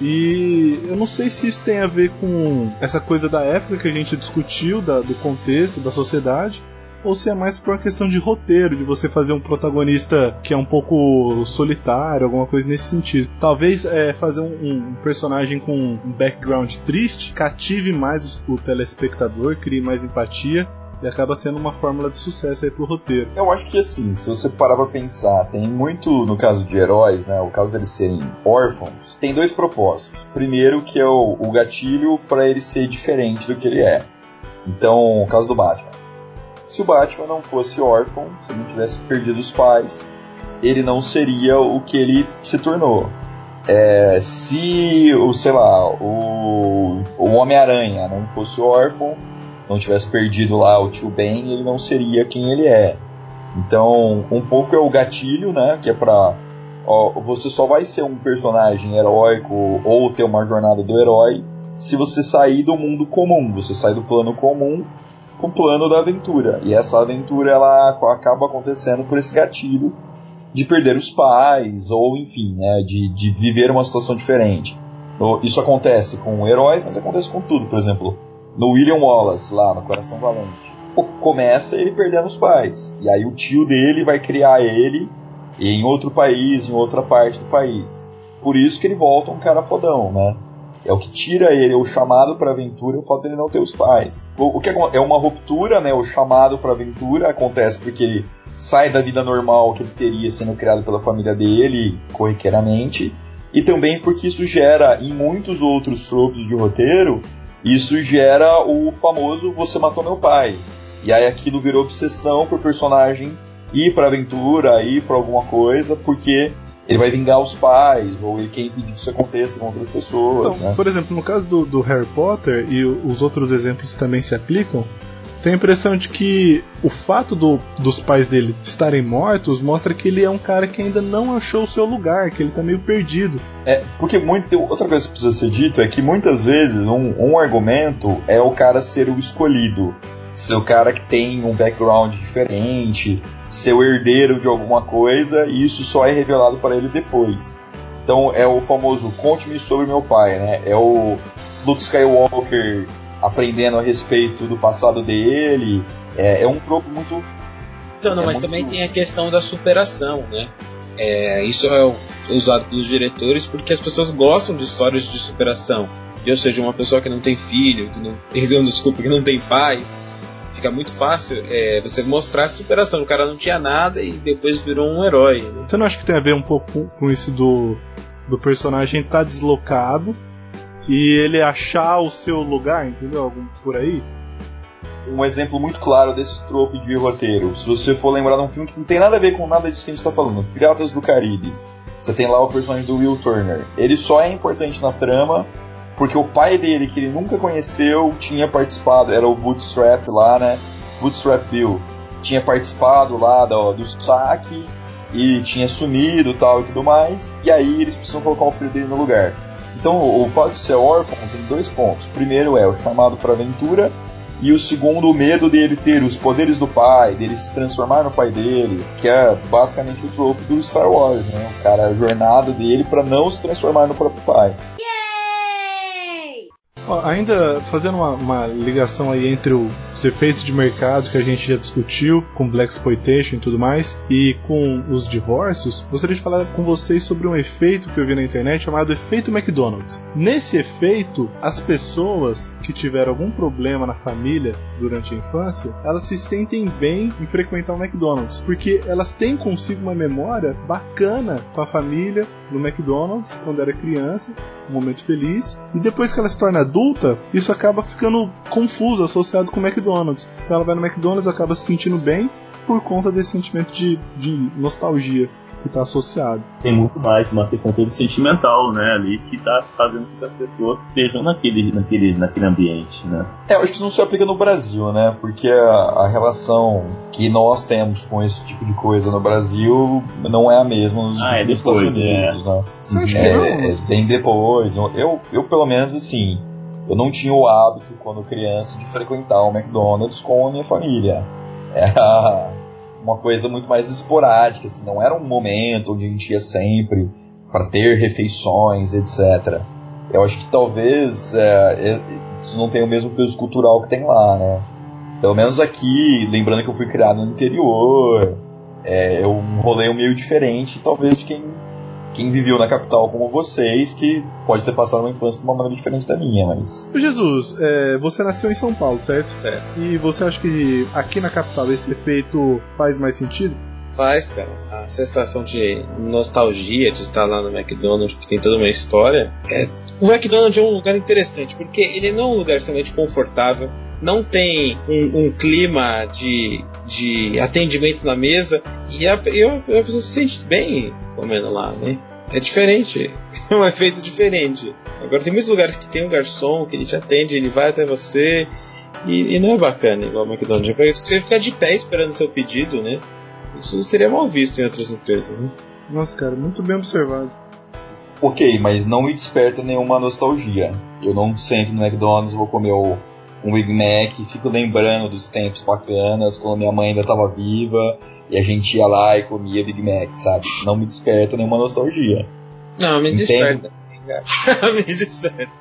E eu não sei se isso tem a ver com essa coisa da época que a gente discutiu, da, do contexto, da sociedade, ou se é mais por uma questão de roteiro, de você fazer um protagonista que é um pouco solitário, alguma coisa nesse sentido. Talvez é, fazer um, um, personagem com um background triste cative mais o telespectador, crie mais empatia e acaba sendo uma fórmula de sucesso aí pro roteiro. Eu acho que assim, se você parar pra pensar, tem muito no caso de heróis, né? O caso deles serem órfãos, tem dois propósitos. Primeiro, que é o, o gatilho para ele ser diferente do que ele é. Então, o caso do Batman. Se o Batman não fosse órfão, se ele não tivesse perdido os pais, ele não seria o que ele se tornou. É, se o, sei lá, o, o Homem-Aranha não fosse órfão, não tivesse perdido lá o tio Ben, ele não seria quem ele é. Então, um pouco é o gatilho, né? Que é pra. Ó, você só vai ser um personagem heróico ou ter uma jornada do herói se você sair do mundo comum, você sair do plano comum pro plano da aventura. E essa aventura ela acaba acontecendo por esse gatilho de perder os pais, ou enfim, né, de, de viver uma situação diferente. Isso acontece com heróis, mas acontece com tudo. Por exemplo, no William Wallace, lá no Coração Valente. Começa ele perdendo os pais. E aí o tio dele vai criar ele em outro país, em outra parte do país. Por isso que ele volta um cara fodão, né? É o que tira ele, é o chamado para aventura, o fato dele não ter os pais. O, o que é uma ruptura, né? O chamado para aventura acontece porque ele sai da vida normal que ele teria sendo criado pela família dele corriqueiramente, e também porque isso gera em muitos outros tropos de roteiro isso gera o famoso você matou meu pai. E aí aquilo virou obsessão pro personagem ir pra aventura, ir pra alguma coisa, porque ele vai vingar os pais, ou ele quer impedir que isso aconteça com outras pessoas. Então, né? Por exemplo, no caso do, do Harry Potter, e os outros exemplos também se aplicam, tenho a impressão de que o fato do, dos pais dele estarem mortos mostra que ele é um cara que ainda não achou o seu lugar, que ele tá meio perdido. É, porque muito, outra coisa que precisa ser dito é que muitas vezes um, um argumento é o cara ser o escolhido. Ser o cara que tem um background diferente, ser o herdeiro de alguma coisa, e isso só é revelado para ele depois. Então é o famoso conte-me sobre meu pai, né? É o Luke Skywalker aprendendo a respeito do passado dele. É, é um troco muito. Não, não, é mas muito... também tem a questão da superação, né? É, isso é usado pelos diretores porque as pessoas gostam de histórias de superação. E, ou seja, uma pessoa que não tem filho, que não, (laughs) perdão, desculpa, que não tem pais, fica muito fácil é, você mostrar a superação. O cara não tinha nada e depois virou um herói. Né? Você não acha que tem a ver um pouco com isso do, do personagem estar tá deslocado e ele achar o seu lugar, entendeu? Por aí. um exemplo muito claro desse trope de roteiro. Se você for lembrar de um filme que não tem nada a ver com nada disso que a gente tá falando, Piratas do Caribe. Você tem lá o personagem do Will Turner. Ele só é importante na trama porque o pai dele, que ele nunca conheceu, tinha participado, era o Bootstrap lá, né? Bootstrap Bill. Tinha participado lá do, do saque e tinha sumido tal e tudo mais. E aí eles precisam colocar o filho dele no lugar. Então o fato de ser órfão tem dois pontos. O primeiro é o chamado para aventura e o segundo, o medo dele ter os poderes do pai, dele se transformar no pai dele, que é basicamente o tropo do Star Wars, né? O cara, a jornada dele para não se transformar no próprio pai. Ó, ainda fazendo uma, uma, ligação aí entre os efeitos de mercado que a gente já discutiu, com Black Exploitation e tudo mais, e com os divórcios, gostaria de falar com vocês sobre um efeito que eu vi na internet chamado efeito McDonald's. Nesse efeito, as pessoas que tiveram algum problema na família durante a infância, elas se sentem bem em frequentar o McDonald's, porque elas têm consigo uma memória bacana com a família no McDonald's quando era criança, um momento feliz, e depois que ela se torna adulta, isso acaba ficando confuso, associado com o McDonald's. Então ela vai no McDonald's, acaba se sentindo bem por conta desse sentimento de, de nostalgia que está associado. Tem muito mais uma questão toda sentimental, né, ali, que está fazendo com que as pessoas estejam naquele, naquele, naquele ambiente, né. É, eu acho que isso não se aplica no Brasil, né, porque a, a, relação que nós temos com esse tipo de coisa no Brasil não é a mesma nos, ah, é nos depois, Estados Unidos, é. né. Você acha É, que não? é bem depois. Eu, eu, pelo menos, assim, eu não tinha o hábito, quando criança, de frequentar o McDonald's com a minha família. Era uma coisa muito mais esporádica, assim, não era um momento onde a gente ia sempre para ter refeições, etc. Eu acho que talvez é, é, isso não tenha o mesmo peso cultural que tem lá, né? Pelo menos aqui, lembrando que eu fui criado no interior, é, um rolê meio diferente, talvez de quem quem viveu na capital como vocês, que pode ter passado uma infância de uma maneira diferente da minha, mas. Jesus, é, você nasceu em São Paulo, certo? Certo. E você acha que aqui na capital esse efeito faz mais sentido? Faz, cara. A sensação de nostalgia de estar lá no McDonald's, que tem toda uma história. É... O McDonald's é um lugar interessante, porque ele não é um lugar extremamente confortável, não tem um, um clima de, de atendimento na mesa, e a, e a, a pessoa se sente bem comendo lá, né? É diferente, (laughs) é um efeito diferente. Agora tem muitos lugares que tem um garçom que ele te atende, ele vai até você, e, e não é bacana igual o McDonald's. É você ficar de pé esperando seu pedido, né? Isso seria mal visto em outras empresas, né? Nossa, cara, muito bem observado. Ok, mas não me desperta nenhuma nostalgia. Eu não sento no McDonald's, vou comer o, um Big Mac fico lembrando dos tempos bacanas, quando minha mãe ainda estava viva e a gente ia lá e comia Big Mac, sabe? Não me desperta nenhuma nostalgia. Não, me Entende? desperta. (laughs) me desperta.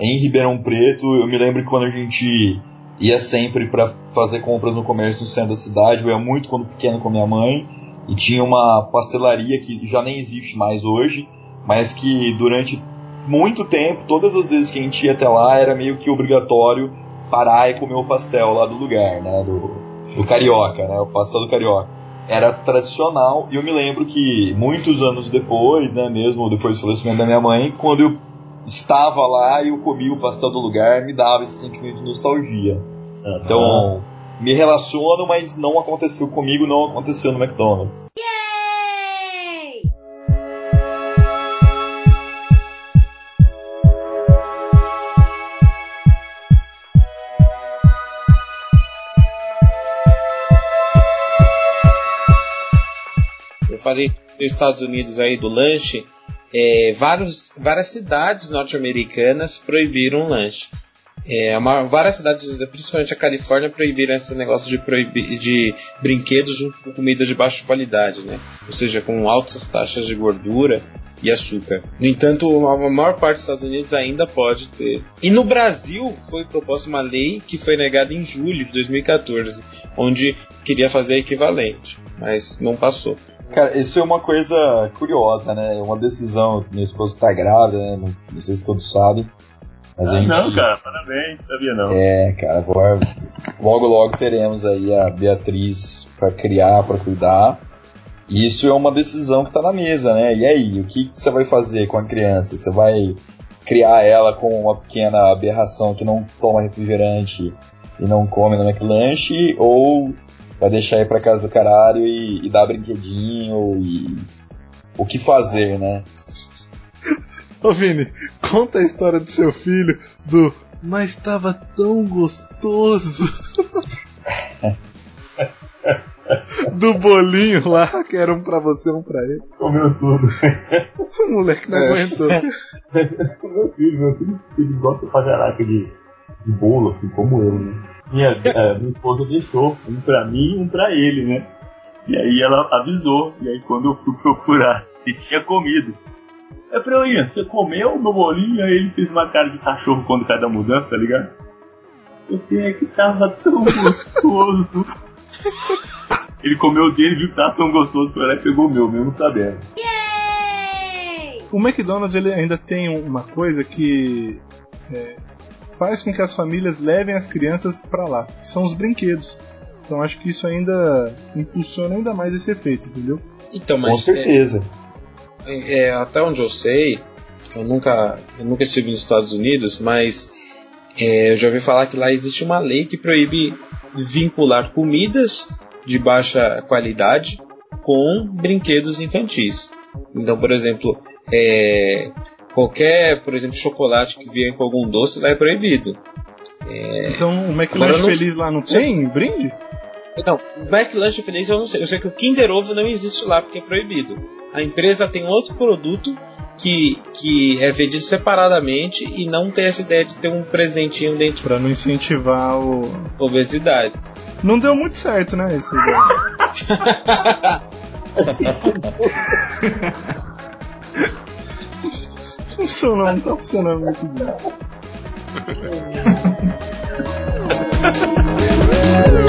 Em Ribeirão Preto, eu me lembro que quando a gente ia sempre para fazer compras no comércio no centro da cidade, eu ia muito quando pequeno com minha mãe, e tinha uma pastelaria que já nem existe mais hoje, mas que durante muito tempo, todas as vezes que a gente ia até lá, era meio que obrigatório parar e comer o pastel lá do lugar, né, do, do carioca, né, o pastel do carioca. Era tradicional, e eu me lembro que muitos anos depois, né, mesmo depois do falecimento da minha mãe, quando eu estava lá e eu comi o pastel do lugar, me dava esse sentimento de nostalgia. Aham. Então, me relaciono, mas não aconteceu comigo, não aconteceu no McDonald's. Eu falei nos Estados Unidos aí do lanche, é, vários, várias cidades norte-americanas proibiram o lanche. É, uma- várias cidades, principalmente a Califórnia, proibiram esse negócio de, proibir, de brinquedos junto com comida de baixa qualidade, né? Ou seja, com altas taxas de gordura e açúcar. No entanto, a maior parte dos Estados Unidos ainda pode ter. E no Brasil foi proposta uma lei que foi negada em julho de 2014, onde queria fazer equivalente, mas não passou. Cara, isso é uma coisa curiosa, né? É uma decisão. Minha esposa tá grávida, né? Não, não sei se todos sabem. Mas a Ah, gente. não, cara, parabéns, sabia não. É, cara, agora logo logo teremos aí a Beatriz pra criar, pra cuidar. E isso é uma decisão que tá na mesa, né? E aí, o que, que você vai fazer com a criança? Você vai criar ela com uma pequena aberração que não toma refrigerante e não come no McLanche, ou vai deixar ir pra casa do caralho e, e dar brinquedinho e o que fazer, né? (laughs) Ô Vini, conta a história do seu filho, do Mas tava tão gostoso. (laughs) do bolinho lá, que era um pra você, um pra ele. Comeu tudo. (laughs) O moleque não aguentou. meu filho, meu filho, ele gosta pra caraca de, de bolo, assim, como eu, né? Minha, é, minha esposa deixou um pra mim e um pra ele, né? E aí ela avisou. E aí quando eu fui (laughs) procurar, ele tinha comido. Eu falei, Ian, você comeu meu bolinho? Aí ele fez uma cara de cachorro quando cai da mudança, tá ligado? Eu falei, é que tava tão (laughs) gostoso. ele comeu o dele, viu que tava tão gostoso, foi lá e pegou o meu, mesmo sabendo. Yay! O McDonald's ele ainda tem uma coisa que é, faz com que as famílias levem as crianças pra lá, que são os brinquedos. Então acho que isso ainda impulsiona ainda mais esse efeito, entendeu? Então, Com mas certeza. é, é, até onde eu sei, eu nunca, eu nunca estive nos Estados Unidos, mas é, eu já ouvi falar que lá existe uma lei que proíbe vincular comidas de baixa qualidade com brinquedos infantis. Então, por exemplo, é, qualquer, por exemplo, chocolate que vier com algum doce lá é proibido. Então o McLanche não- Feliz lá não tem brinde? Não, o McLanche Feliz eu não sei. Eu sei que o Kinder Ovo não existe lá porque é proibido. A empresa tem outro produto que, que é vendido separadamente e não tem essa ideia de ter um presentinho dentro Pra não incentivar o. da obesidade. Não deu muito certo, né? Esse (laughs) (laughs) funcionando, não tá funcionando muito bem. (laughs)